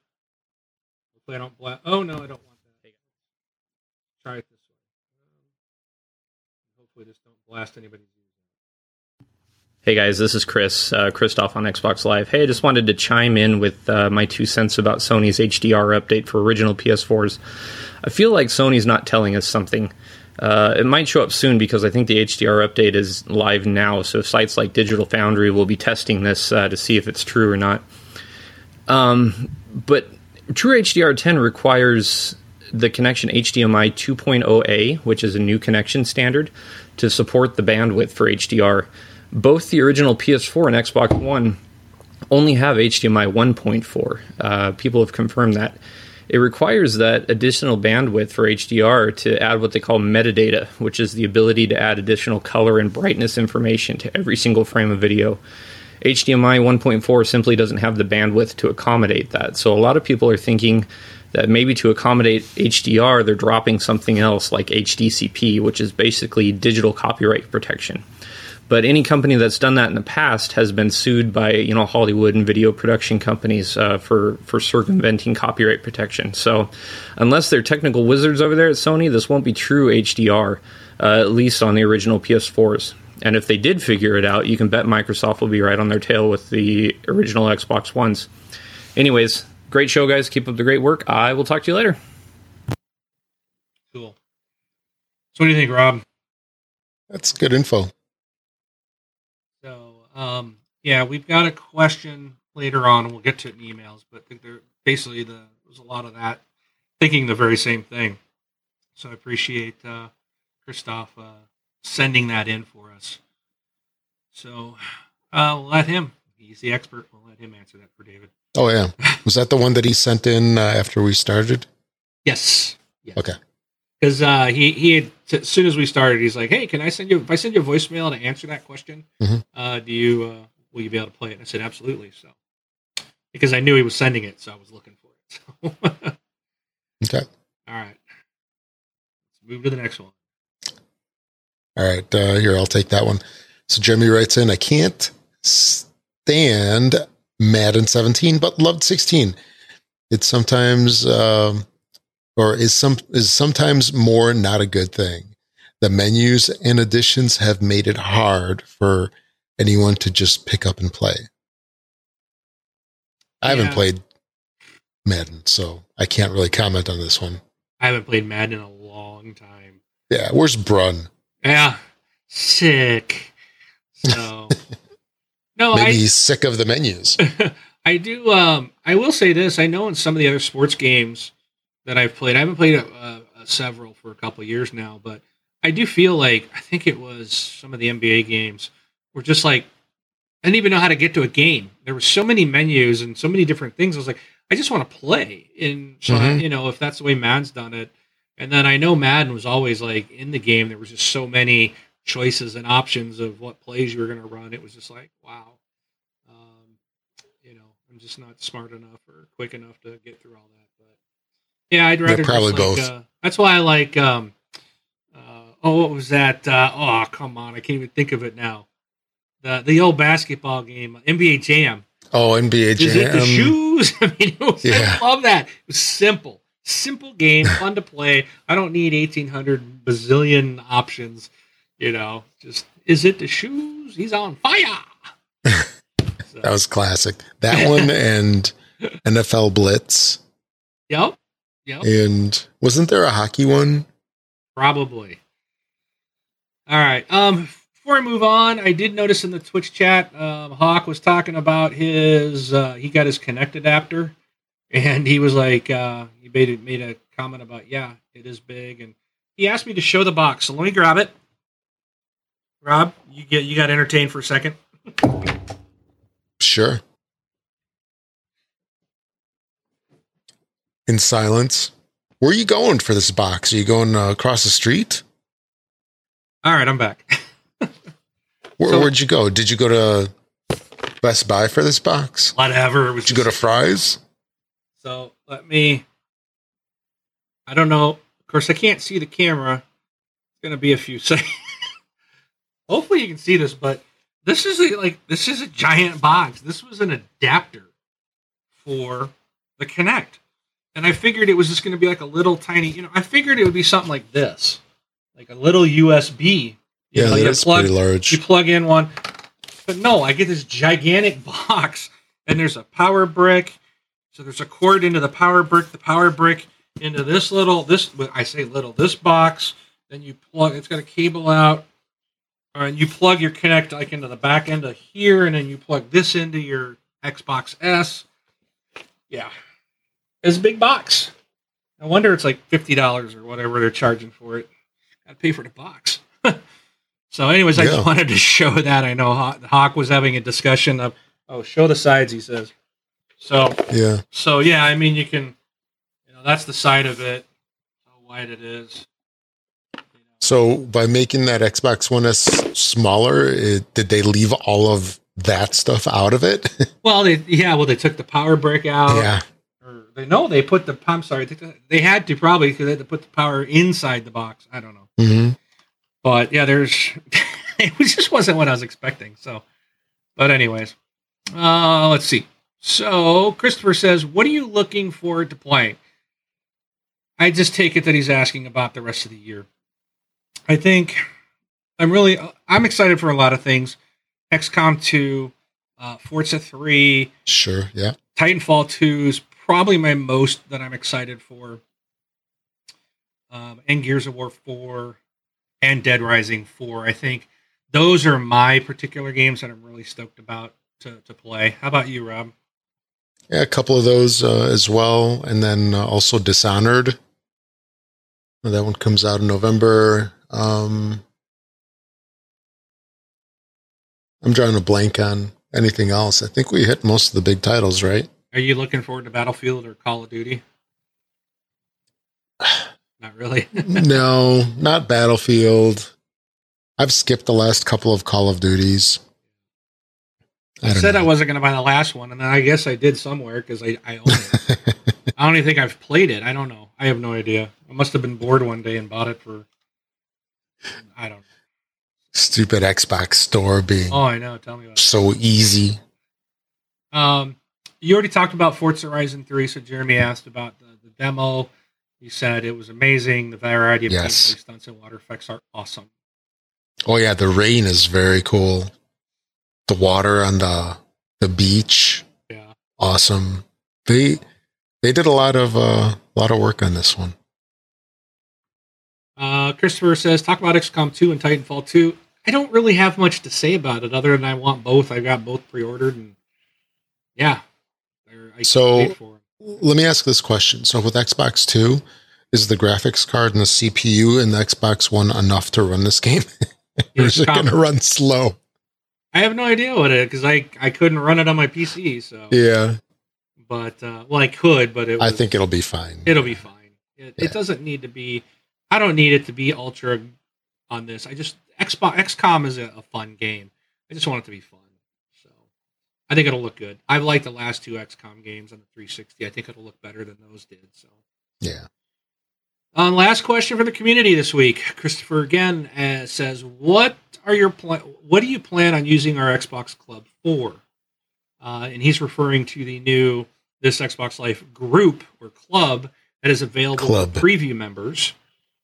Hopefully, I don't blast. Oh, no, I don't want that. Try it this way. Um, hopefully, this don't blast anybody's
Hey guys, this is Chris, uh, Christoph on Xbox Live. Hey, I just wanted to chime in with uh, my two cents about Sony's HDR update for original PS4s. I feel like Sony's not telling us something. Uh, it might show up soon because I think the HDR update is live now. So sites like Digital Foundry will be testing this uh, to see if it's true or not. Um, but True HDR 10 requires the connection HDMI 2.0A, which is a new connection standard, to support the bandwidth for HDR both the original PS4 and Xbox One only have HDMI 1.4. Uh, people have confirmed that. It requires that additional bandwidth for HDR to add what they call metadata, which is the ability to add additional color and brightness information to every single frame of video. HDMI 1.4 simply doesn't have the bandwidth to accommodate that. So a lot of people are thinking that maybe to accommodate HDR, they're dropping something else like HDCP, which is basically digital copyright protection. But any company that's done that in the past has been sued by you know Hollywood and video production companies uh, for for circumventing copyright protection. So unless they're technical wizards over there at Sony, this won't be true HDR, uh, at least on the original PS4s. And if they did figure it out, you can bet Microsoft will be right on their tail with the original Xbox Ones. Anyways, great show, guys. Keep up the great work. I will talk to you later.
Cool. So, what do you think, Rob?
That's good info.
Um, yeah, we've got a question later on, we'll get to it in emails. But there, basically, the, there's a lot of that thinking the very same thing. So I appreciate uh, Christoph uh, sending that in for us. So uh, we'll let him. He's the expert. We'll let him answer that for David.
Oh yeah, was that the one that he sent in uh, after we started?
Yes. yes.
Okay
because uh, he he had t- as soon as we started, he's like, "Hey, can I send you if I send you a voicemail to answer that question? Mm-hmm. Uh, do you uh, will you be able to play it?" And I said, "Absolutely." So because I knew he was sending it, so I was looking for it.
So. okay.
All right. Let's move to the next one.
All right, uh, here I'll take that one. So Jeremy writes in, "I can't stand Madden 17, but loved 16. It's sometimes." Um, or is some is sometimes more not a good thing. The menus and additions have made it hard for anyone to just pick up and play. I yeah. haven't played Madden, so I can't really comment on this one.
I haven't played Madden in a long time.
Yeah, where's Brun?
Yeah, sick. So
no, maybe I, he's sick of the menus.
I do. Um, I will say this: I know in some of the other sports games, that I've played. I haven't played a, a, a several for a couple years now, but I do feel like I think it was some of the NBA games were just like I didn't even know how to get to a game. There were so many menus and so many different things. I was like, I just want to play. And so, mm-hmm. I, you know, if that's the way Madden's done it, and then I know Madden was always like in the game. There was just so many choices and options of what plays you were going to run. It was just like, wow. Um, you know, I'm just not smart enough or quick enough to get through all that. Yeah, I'd rather
yeah, probably
like,
both.
Uh, that's why I like. Um, uh, oh, what was that? Uh, oh, come on, I can't even think of it now. The the old basketball game, NBA Jam.
Oh, NBA Jam. Is it
the shoes? I mean, was, yeah. I love that. It was simple, simple game, fun to play. I don't need eighteen hundred bazillion options. You know, just is it the shoes? He's on fire.
so. That was classic. That one and NFL Blitz.
Yep. Yep.
And wasn't there a hockey one?
Probably. All right. Um, before I move on, I did notice in the Twitch chat, um, Hawk was talking about his. Uh, he got his Kinect adapter, and he was like, uh, he made a, made a comment about, yeah, it is big, and he asked me to show the box. So let me grab it. Rob, you get you got entertained for a second.
Sure. In silence. Where are you going for this box? Are you going uh, across the street?
All right, I'm back.
Where,
So-
where'd you go? Did you go to Best Buy for this box?
Whatever.
Did you go to Fry's?
So let me. I don't know. Of course, I can't see the camera. It's going to be a few seconds. Hopefully, you can see this, but this is a, like this is a giant box. This was an adapter for the Kinect, and I figured it was just going to be like a little tiny. You know, I figured it would be something like this, like a little USB. You
Yeah,
know,
that's
plug-
pretty large.
you plug in one. But no, I get this gigantic box, and there's a power brick. So there's a cord into the power brick, the power brick into this little this I say little this box. Then you plug. It's got a cable out, uh, and you plug your Kinect like into the back end of here, and then you plug this into your Xbox S. Yeah, it's a big box. I wonder it's like fifty dollars or whatever they're charging for it. To pay for the box. so, anyways, I just wanted to show that. I know Hawk, Hawk was having a discussion of, oh, show the sides. He says. So,
Yeah.
so yeah, I mean, you can, you know, that's the side of it, how wide it is. You know.
So by making that Xbox One S smaller, it, did they leave all of that stuff out of it?
Well, they yeah, well, they took the power brick out.
yeah.
They no, they put the. I'm sorry, they, had to probably because they had to put the power inside the box. I don't know,
hmm
but yeah, there's. it just wasn't what I was expecting. So, but anyways, uh, let's see. So Christopher says, "What are you looking forward to playing?" I just take it that he's asking about the rest of the year. I think I'm really I'm excited for a lot of things. XCOM 2, uh, Forza 3,
Sure. Yeah.
Titanfall 2 is probably my most that I'm excited for. Um, and Gears of War 4 and Dead Rising 4. I think those are my particular games that I'm really stoked about to, to play. How about you, Rob?
Yeah. A couple of those uh, as well. And then uh, also Dishonored. That one comes out in November. Um, I'm drawing a blank on anything else. I think we hit most of the big titles, right?
Are you looking forward to Battlefield or Call of Duty? Not really.
no, not Battlefield. I've skipped the last couple of Call of Duties.
I,
don't
said I wasn't going to buy the last one, and then I guess I did somewhere because I, I own it. I don't even think I've played it. I don't know. I have no idea. I must have been bored one day and bought it for. I don't. Know.
Stupid Xbox store being
Oh, I know. Tell me about it.
so easy.
Um, you already talked about Forza Horizon 3, so Jeremy asked about the, the demo. He said it was amazing. The variety of
Yes.
gameplay stunts and water effects are awesome.
Oh yeah, the rain is very cool. The water on the the beach,
Yeah.
awesome. They they did a lot of uh, a lot of work on this one.
Uh, Christopher says, talk about XCOM 2 and Titanfall 2. I don't really have much to say about it other than I want both. I got both pre ordered, and yeah. I
So-. Let me ask this question. So with Xbox Two, is the graphics card and the CPU in the Xbox One enough to run this game, or is it going to run slow?
I have no idea what it is because I, I couldn't run it on my PC. So,
Yeah,
but uh, well, I could, but it
I think it'll be fine.
It'll be fine. It,
Yeah.
it doesn't need to be. I don't need it to be ultra on this. I just Xbox XCOM is a, a fun game. I just want it to be fun. I think it'll look good. I've liked the last two XCOM games on the 360. I think it'll look better than those did. So.
yeah.
Um, last question for the community this week. Christopher again uh, says, "What are your pla- What do you plan on using our Xbox Club for?" Uh, and he's referring to the new this Xbox Life group or club that is available
Club.
for preview members,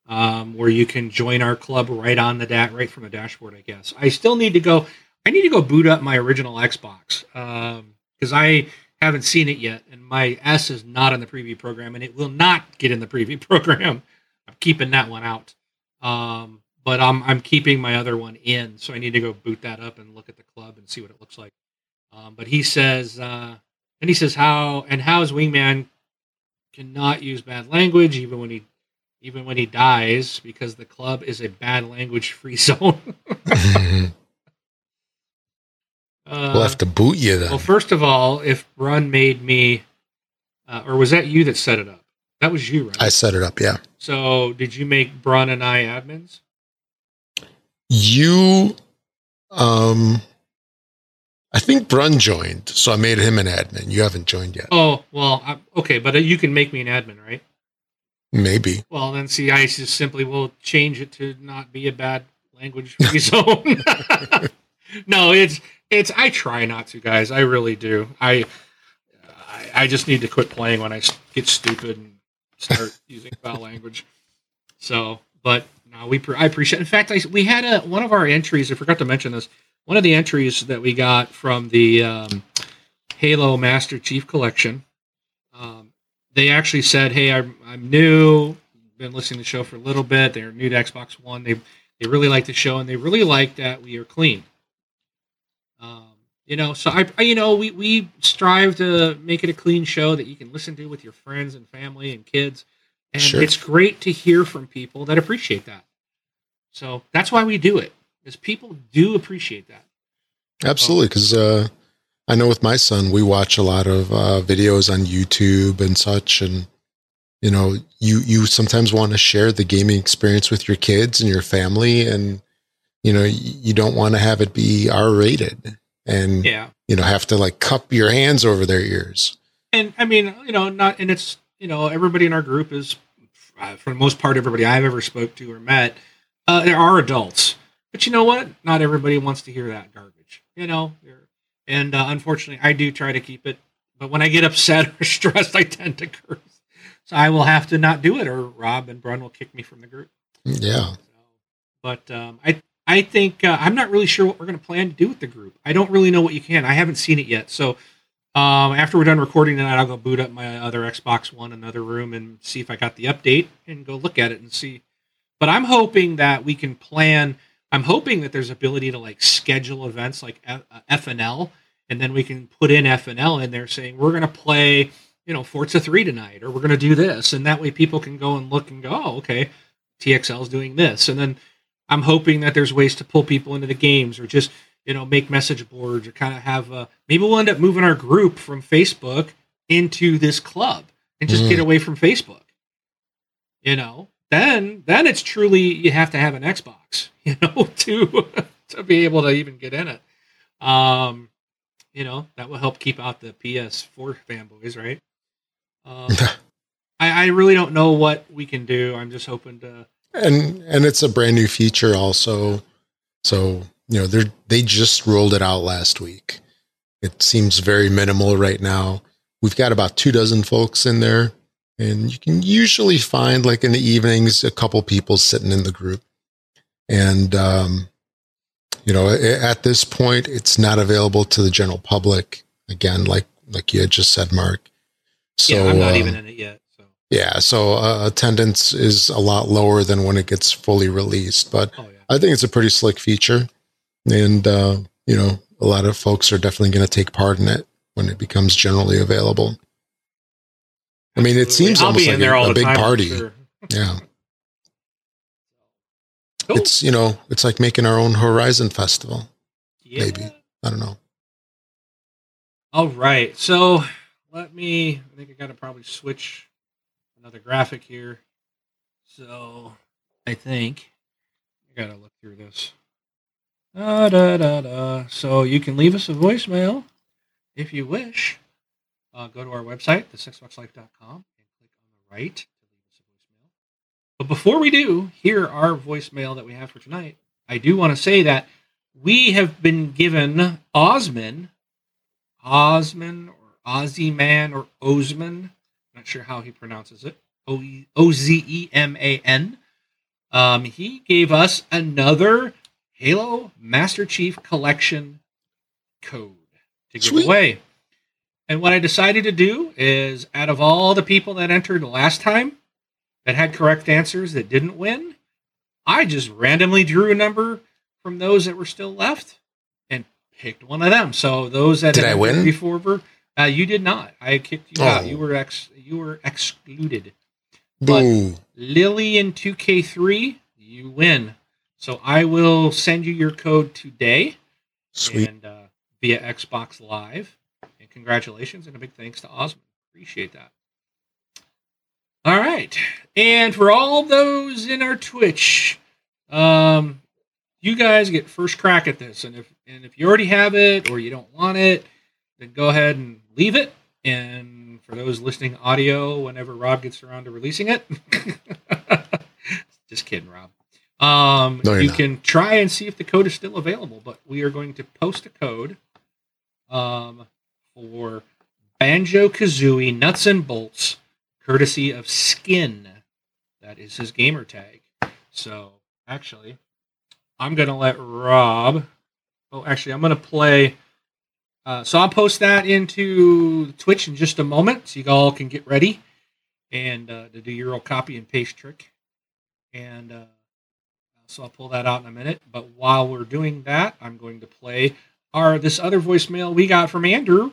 um, where you can join our club right on the da- right from the dashboard. I guess I still need to go. I need to go boot up my original Xbox because I haven't seen it yet, and my S is not in the preview program, and it will not get in the preview program. I'm keeping that one out. Um, but I'm I'm keeping my other one in, so I need to go boot that up and look at the club and see what it looks like. Um, but he says, uh, and he says how and how is wingman cannot use bad language even when he even when he dies because the club is a bad language free zone.
uh, we'll have to boot you then.
Well, first of all, if Brun made me, uh, or was that you that set it up? That was you, right?
I set it up, yeah.
So did you make Brun and I admins?
You, um, I think Brun joined, so I made him an admin. You haven't joined yet.
Oh well, I, okay, but you can make me an admin, right?
Maybe.
Well, then see, I just simply will change it to not be a bad language free zone. no, it's it's. I try not to, guys. I really do. I, I I just need to quit playing when I get stupid and start using foul language. So, but no, we I appreciate. In fact, I, we had a one of our entries. I forgot to mention this. One of the entries that we got from the um, Halo Master Chief Collection. Um, they actually said, "Hey, I'm, I'm new. Been listening to the show for a little bit. They're new to Xbox One. They they really like the show, and they really like that we are clean." You know, so I, I, you know, we we strive to make it a clean show that you can listen to with your friends and family and kids, and sure. it's great to hear from people that appreciate that. So that's why we do it, is people do appreciate that.
Absolutely, because uh, I know with my son, we watch a lot of uh, videos on YouTube and such, and you know, you you sometimes want to share the gaming experience with your kids and your family, and you know, you don't want to have it be R rated, and
yeah,
you know, have to like cup your hands over their ears.
And I mean, you know, not and it's you know, everybody in our group is, uh, for the most part, everybody I've ever spoke to or met, uh, there are adults, but you know what? Not everybody wants to hear that garbage. You know, and uh, unfortunately, I do try to keep it. But when I get upset or stressed, I tend to curse. So I will have to not do it, or Rob and Brun will kick me from the group.
Yeah. So,
but um, I I think uh, I'm not really sure what we're going to plan to do with the group. I don't really know what you can. I haven't seen it yet. So um, after we're done recording tonight, I'll go boot up my other Xbox One, another room, and see if I got the update and go look at it and see. But I'm hoping that we can plan I'm hoping that there's ability to like schedule events like FNL, uh, and then we can put in FNL in there saying we're going to play, you know, Forza 3 tonight, or we're going to do this, and that way people can go and look and go, oh, okay, TXL is doing this, and then I'm hoping that there's ways to pull people into the games, or just you know make message boards, or kind of have a maybe we'll end up moving our group from Facebook into this club and just mm. get away from Facebook. You know, then then it's truly you have to have an Xbox, you know, to to be able to even get in it. Um, you know, that will help keep out the PS4 fanboys, right? Um, I, I really don't know what we can do. I'm just hoping to.
And and it's a brand new feature also, so you know they they just rolled it out last week. It seems very minimal right now. We've got about two dozen folks in there and you can usually find, like in the evenings, a couple people sitting in the group. And, um, you know, at this point, it's not available to the general public. Again, like like you had just said, Mark.
So, yeah, I'm not um, even in it yet.
Yeah, so uh, attendance is a lot lower than when it gets fully released, but oh, yeah. I think it's a pretty slick feature, and uh, you know, a lot of folks are definitely going to take part in it when it becomes generally available. I mean, it seems I'll almost like a, a big time, party. Sure. yeah. Cool. It's you know, it's like making our own Horizon Festival. Yeah. Maybe I don't know.
All right, so let me. I think I got to probably switch another graphic here. So I think I got to look through this. Da, da, da, da. So you can leave us a voicemail if you wish uh, go to our website, thisxboxlife.com, and click on the right to leave us a voicemail. But before we do hear our voicemail that we have for tonight, I do want to say that we have been given Osman, Osman or Ozzy Man or Ozman, not sure how he pronounces it, O Z E M A N. Um, he gave us another Halo Master Chief Collection code to give Sweet. away. And what I decided to do is, out of all the people that entered last time that had correct answers that didn't win, I just randomly drew a number from those that were still left and picked one of them. So those that
Did I win?
before, uh, you did not. I kicked you out.
Oh.
You were ex. You were excluded. But-
Boo.
Lily in 2K3, you win. So I will send you your code today
Sweet.
and uh, via Xbox Live. And congratulations and a big thanks to Osmond. Appreciate that. All right. And for all those in our Twitch, um, you guys get first crack at this. And if and if you already have it or you don't want it, then go ahead and leave it. And for those listening audio, whenever Rob gets around to releasing it, just kidding, Rob. Um,
No,
you
not.
can try and see if the code is still available, but we are going to post a code um, for Banjo Kazooie Nuts and Bolts, courtesy of Skin. That is his gamer tag. So, actually, I'm going to let Rob. Oh, actually, I'm going to play. Uh, so I'll post that into Twitch in just a moment, so you all can get ready and uh, to do your little copy and paste trick. And uh, so I'll pull that out in a minute. But while we're doing that, I'm going to play our this other voicemail we got from Andrew.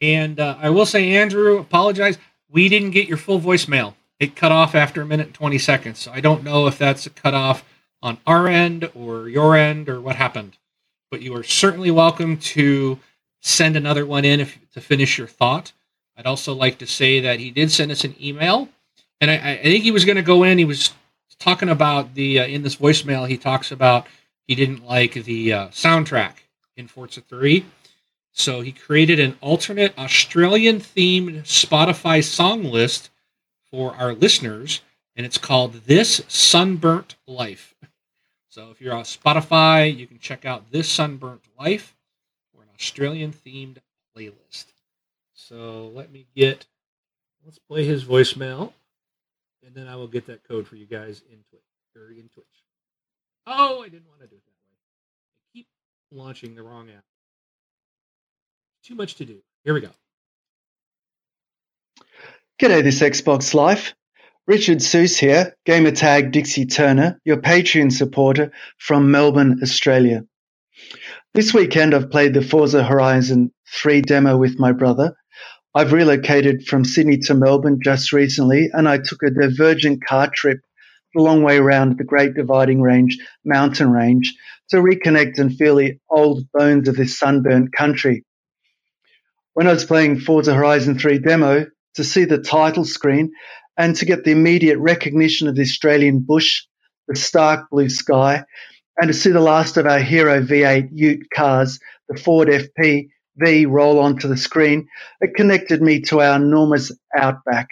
And uh, I will say, Andrew, apologize. We didn't get your full voicemail. It cut off after a minute and 20 seconds. So I don't know if that's a cutoff on our end or your end or what happened. But you are certainly welcome to send another one in if, to finish your thought. I'd also like to say that he did send us an email, and I, I think he was going to go in. He was talking about the uh, in this voicemail. He talks about he didn't like the uh, soundtrack in Forza Three, so he created an alternate Australian themed Spotify song list for our listeners, and it's called "This Sunburnt Life." So if you're on Spotify, you can check out "This Sunburnt Life" Australian themed playlist. So let me get, let's play his voicemail, and then I will get that code for you guys in Twitch or er, in Twitch. Oh, I didn't want to do it that way. I keep launching the wrong app. Too much to do. Here we go.
G'day, this Xbox Life. Richard Seuss here, gamertag Dixie Turner, your Patreon supporter from Melbourne, Australia. This weekend I've played the Forza Horizon 3 demo with my brother. I've relocated from Sydney to Melbourne just recently and I took a divergent car trip the long way around the Great Dividing Range mountain range to reconnect and feel the old bones of this sunburnt country. When I was playing Forza Horizon 3 demo, to see the title screen and to get the immediate recognition of the Australian bush, the stark blue sky, and to see the last of our hero V8 Ute cars, the Ford FP V, roll onto the screen, it connected me to our enormous outback.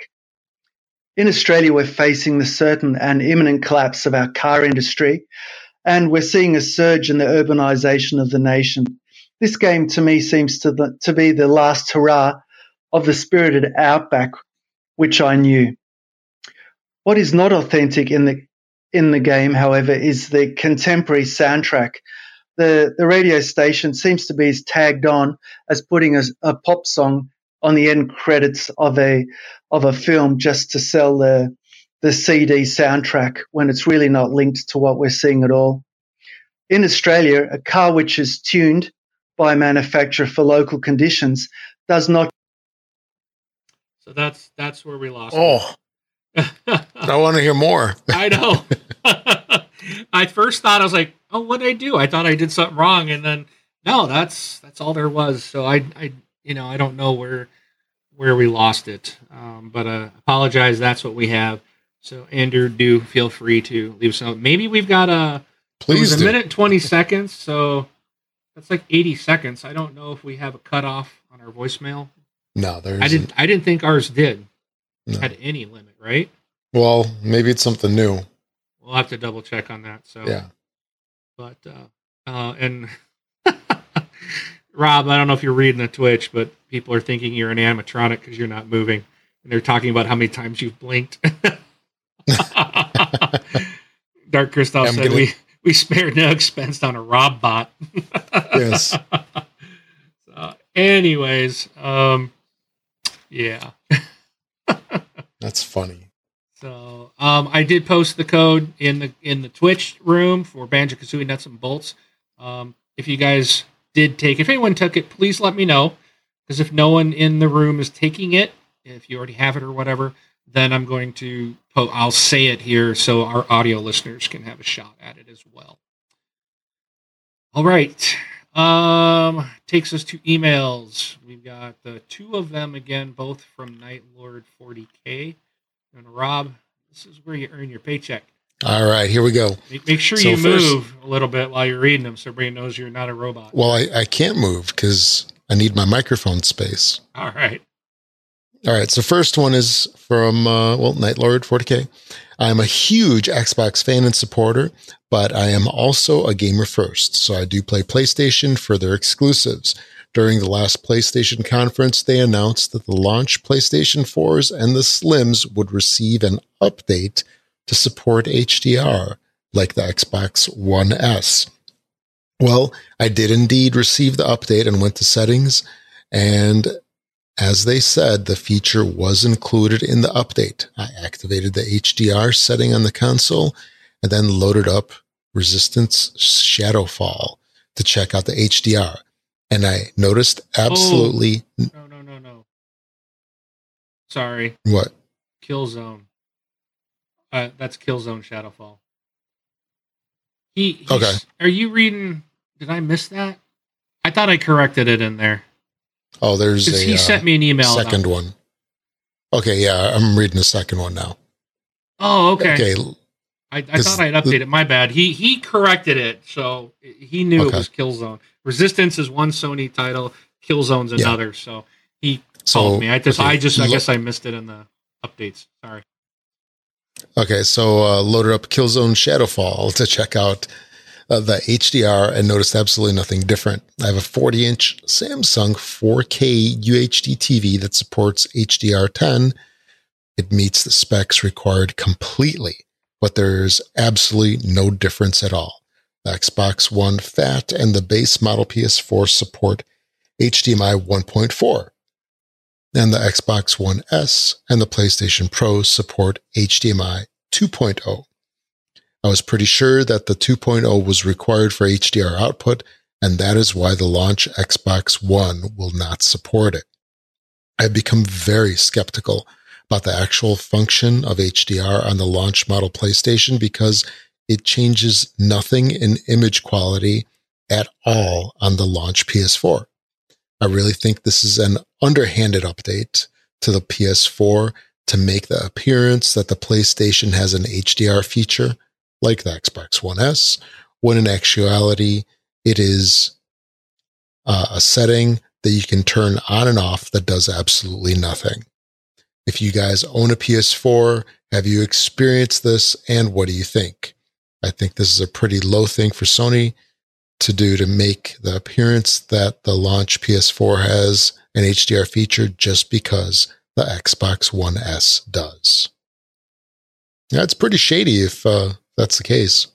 In Australia, we're facing the certain and imminent collapse of our car industry, and we're seeing a surge in the urbanisation of the nation. This game, to me, seems to, the, to be the last hurrah of the spirited outback which I knew. What is not authentic in the in the game, however, is the contemporary soundtrack. The the radio station seems to be as tagged on as putting a, a pop song on the end credits of a of a film just to sell the the CD soundtrack when it's really not linked to what we're seeing at all. In Australia, a car which is tuned by a manufacturer for local conditions does not
So that's that's where we lost.
Oh,
it.
I want to hear more.
I know. I first thought I was like, "Oh, what did I do?" I thought I did something wrong, and then no, that's that's all there was. So I, I, you know, I don't know where where we lost it, um, but uh, apologize. That's what we have. So Andrew, do feel free to leave us a note. Maybe we've got a
Please
a
do.
minute twenty seconds, so that's like eighty seconds. I don't know if we have a cutoff on our voicemail.
No, there's.
I didn't. I didn't think ours did
No.
had any limit, right?
Well, maybe it's something new.
We'll have to double check on that. So
Yeah.
but uh, uh, and Rob, I don't know if you're reading the Twitch, but people are thinking you're an animatronic because you're not moving, and they're talking about how many times you've blinked. Dark Crystal
I'm
said
gonna-
we we spared no expense on a Rob bot.
Yes.
so, anyways, um, yeah.
That's funny.
So um, I did post the code in the in the Twitch room for Banjo Kazooie Nuts and Bolts. Um, if you guys did take, if anyone took it, please let me know. Because if no one in the room is taking it, if you already have it or whatever, then I'm going to po- I'll say it here so our audio listeners can have a shot at it as well. All right. Um, takes us to emails. We've got the two of them again, both from Night Lord 40k. And Rob, this is where you earn your paycheck.
All right, here we go.
Make, make sure
So
you
first-
move a little bit while you're reading them, so everybody knows you're not a robot.
Well, I, I can't move because I need my microphone space.
All right.
All right. So first one is from uh, well, Night Lord 40k. I'm a huge Xbox fan and supporter, but I am also a gamer first. So I do play PlayStation for their exclusives. During the last PlayStation conference, they announced that the launch PlayStation 4s and the Slims would receive an update to support HDR, like the Xbox One S. Well, I did indeed receive the update and went to settings, and as they said, the feature was included in the update. I activated the HDR setting on the console and then loaded up Resistance Shadowfall to check out the HDR. And I noticed absolutely
No, no, no, no. Sorry.
what?
Killzone. Uh, that's Killzone Shadowfall. He.
Okay.
Are you reading? Did I miss that? I thought I corrected it in there.
Oh, there's a
he
uh,
sent me an email.
second one. Okay, yeah, I'm reading the second one now.
Oh, okay.
Okay,
I, I thought I'd updated. My bad. He he corrected it, so he knew it was Killzone. Resistance is one Sony title. Killzone's
Yeah.
another. So he
so
called me. I just
okay,
I just I guess I missed it in the updates. Sorry.
Okay, so uh, loaded up Killzone Shadowfall to check out uh, the HDR and noticed absolutely nothing different. I have a 40 inch Samsung 4K UHD TV that supports HDR10. It meets the specs required completely, but there's absolutely no difference at all. The Xbox One Fat and the base model PS4 support HDMI 1.4 and the Xbox One S and the PlayStation Pro support HDMI 2.0. I was pretty sure that the 2.0 was required for HDR output, and that is why the launch Xbox One will not support it. I've become very skeptical about the actual function of HDR on the launch model PlayStation because it changes nothing in image quality at all on the launch PS4. I really think this is an underhanded update to the PS4 to make the appearance that the PlayStation has an HDR feature like the Xbox One S, when in actuality, it is uh, a setting that you can turn on and off that does absolutely nothing. If you guys own a PS4, have you experienced this and what do you think? I think this is a pretty low thing for Sony to do to make the appearance that the launch PS4 has an HDR feature just because the Xbox One S does. It's pretty shady if uh, that's the case.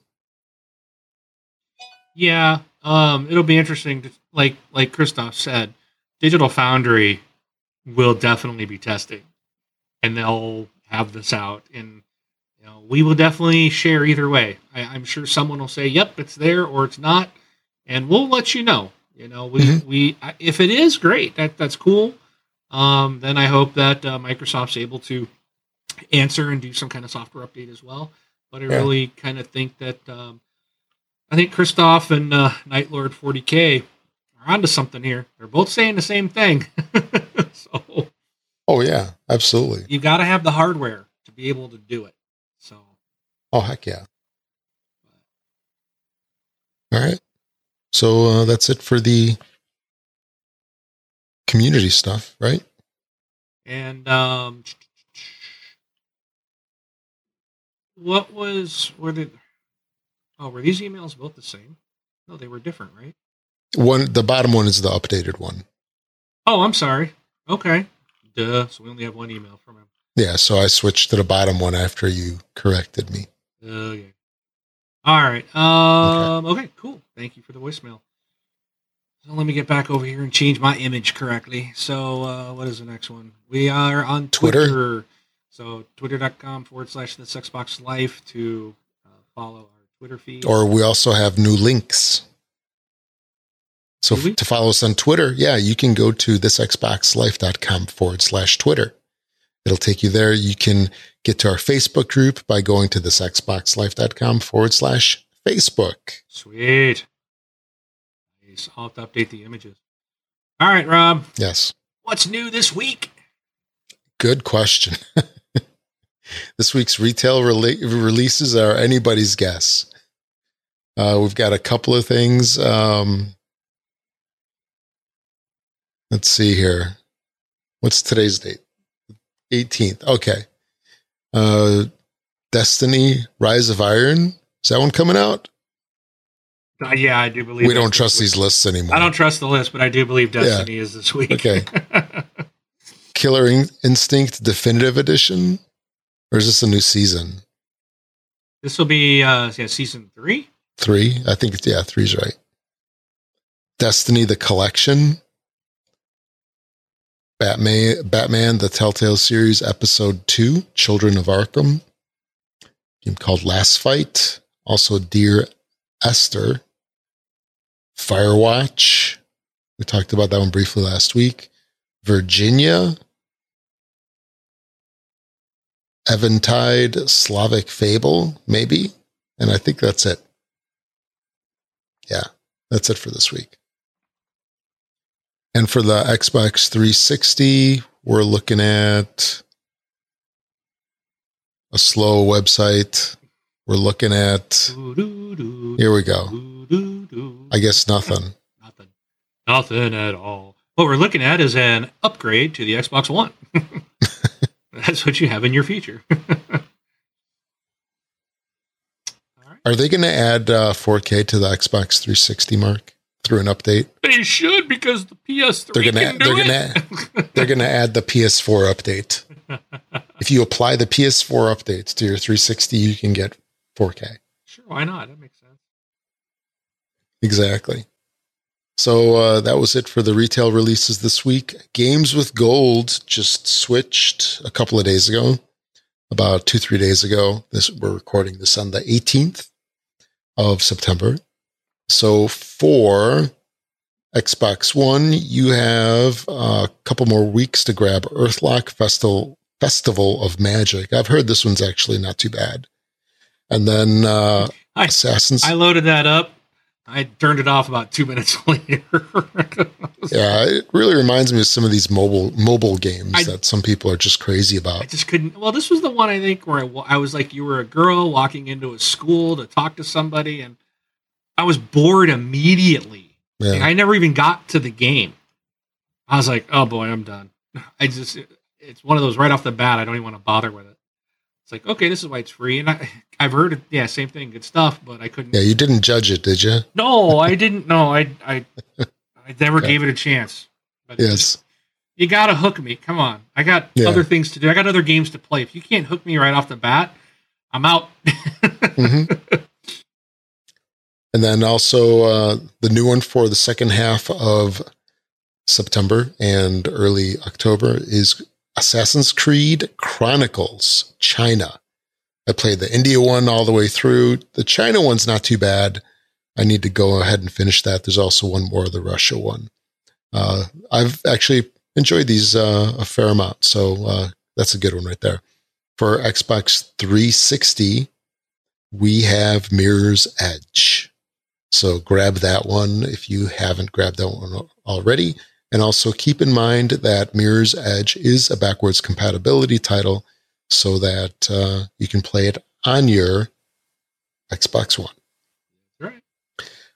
Yeah, um, it'll be interesting. To, like like Christoph said, Digital Foundry will definitely be testing, and they'll have this out. And you know, we will definitely share either way. I, I'm sure someone will say, "Yep, it's there," or "It's not," and we'll let you know. You know, we
Mhm.
we if it is great, that that's cool. Um, then I hope that uh, Microsoft's able to answer and do some kind of software update as well. But I
Yeah.
really kind of think that um, I think Christoph and uh, Night Lord 40k are onto something here. They're both saying the same thing. so
Oh yeah, absolutely.
You've got to have the hardware to be able to do it. So
Oh heck yeah. All right. So uh, that's it for the community stuff, right?
and um, what was were the oh were these emails both the same? No, they were different, right?
One, the bottom one is the updated one.
Oh, I'm sorry. Okay, duh. So we only have one email from him.
Yeah, so I switched to the bottom one after you corrected me.
Okay. All right. Um. Okay. Cool. Thank you for the voicemail. So let me get back over here and change my image correctly. So uh, what is the next one? We are on
Twitter?
Twitter. So twitter.com forward slash this Xbox Life to uh, follow our Twitter feed.
Or we also have new links. So f- to follow us on Twitter, yeah, you can go to thisxboxlife.com forward slash Twitter. It'll take you there. You can get to our Facebook group by going to thisxboxlife.com forward slash Facebook.
Sweet. Nice. I'll have to update the images. All right, Rob.
Yes.
What's new this week?
Good question. this week's retail rela- releases are anybody's guess. Uh, we've got a couple of things. Um, let's see here. What's today's date? 18th. Okay. Uh, Destiny Rise of Iron. Is that one coming out?
Uh, yeah, I do believe
We don't trust these lists anymore.
I don't trust the list, but I do believe Destiny is this week.
Okay. Killer In- Instinct Definitive Edition? Or is this a new season?
this will be uh, yeah, season three.
Three? I think yeah, three's right. Destiny the Collection. Batman, Batman the Telltale Series Episode 2, Children of Arkham. Game called Last Fight. Also, Dear Esther. Firewatch. We talked about that one briefly last week. Virginia. Eventide Slavic Fable, maybe. And I think that's it. Yeah, that's it for this week. And for the Xbox 360, we're looking at a slow website. We're looking at, here we go. I guess nothing.
Nothing. Nothing at all. What we're looking at is an upgrade to the Xbox One. That's what you have in your future.
Are they going to add uh, 4K to the Xbox 360 mark through an update?
They should because the PS3
They're gonna- they're
it.
They're going to add the PS4 update. If you apply the PS4 updates to your 360, you can get 4K.
sure, why not? That makes sense.
Exactly. So uh, that was it for the retail releases this week. Games with Gold just switched a couple of days ago, about two three days ago. This we're recording this on the 18th of September. So for Xbox One, you have a couple more weeks to grab Earthlock Festival Festival of Magic. I've heard this one's actually not too bad. And then uh,
I-
Assassin's.
I loaded that up. I turned it off about two minutes later.
Yeah, it really reminds me of some of these mobile mobile games
I-
that some people are just crazy about.
I just couldn't. Well, this was the one I think where I, I was like, you were a girl walking into a school to talk to somebody, and I was bored immediately. Like, I never even got to the game. I was like, oh boy, I'm done. I just, it's one of those right off the bat. I don't even want to bother with it. It's like, okay, this is why it's free, and I, I've heard, it, yeah, same thing, good stuff, but I couldn't.
yeah. You didn't judge it, did you?
No, I didn't. No, I, I, I never gave it a chance. But
Yes.
you gotta hook me. Come on, I got
Yeah.
other things to do. I got other games to play. If you can't hook me right off the bat, I'm out.
hmm and then also uh, the new one for the second half of September and early October is Assassin's Creed Chronicles China. I played the India one all the way through. The China one's not too bad. I need to go ahead and finish that. There's also one more, the Russia one. Uh, I've actually enjoyed these uh, a fair amount, so uh, that's a good one right there. For Xbox 360, we have Mirror's Edge. So grab that one if you haven't grabbed that one already. And also keep in mind that Mirror's Edge is a backwards compatibility title so that uh, you can play it on your Xbox One.
right.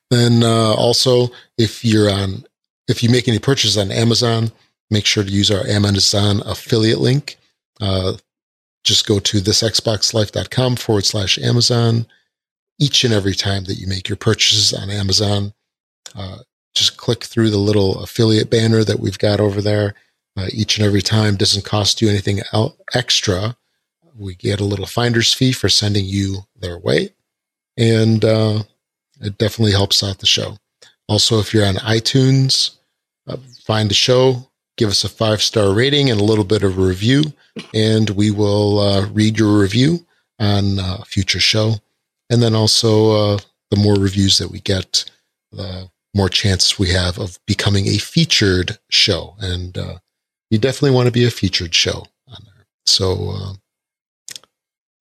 Then uh, also, if you're on, if you make any purchases on Amazon, make sure to use our Amazon affiliate link. Uh, just go to thisxboxlife.com forward slash Amazon. Each and every time that you make your purchases on Amazon, uh, just click through the little affiliate banner that we've got over there. Uh, each and every time doesn't cost you anything el- extra. We get a little finder's fee for sending you their way. And uh, it definitely helps out the show. Also, if you're on iTunes, uh, find the show, give us a five star rating and a little bit of a review, and we will uh, read your review on a future show. And then also, uh, the more reviews that we get, the more chance we have of becoming a featured show. And uh, you definitely want to be a featured show on there. So uh,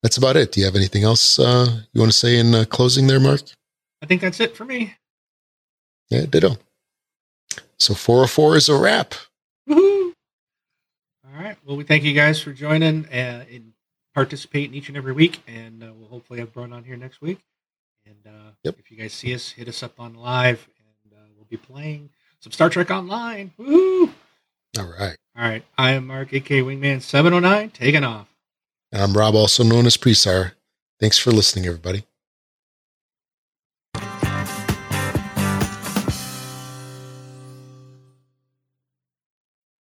that's about it. Do you have anything else uh, you want to say in uh, closing there, Mark?
I think that's it for me.
Yeah, ditto. So 404 is a wrap.
Woohoo! All right. Well, we thank you guys for joining uh, and participating each and every week, and uh, we'll hopefully have Brun on here next week. And uh,
Yep.
if you guys see us, hit us up on live, and uh, we'll be playing some Star Trek Online. Woohoo!
All right.
All right. I am Mark, aka Wingman 709, taking off.
And I'm Rob, also known as Presar. Thanks for listening, everybody.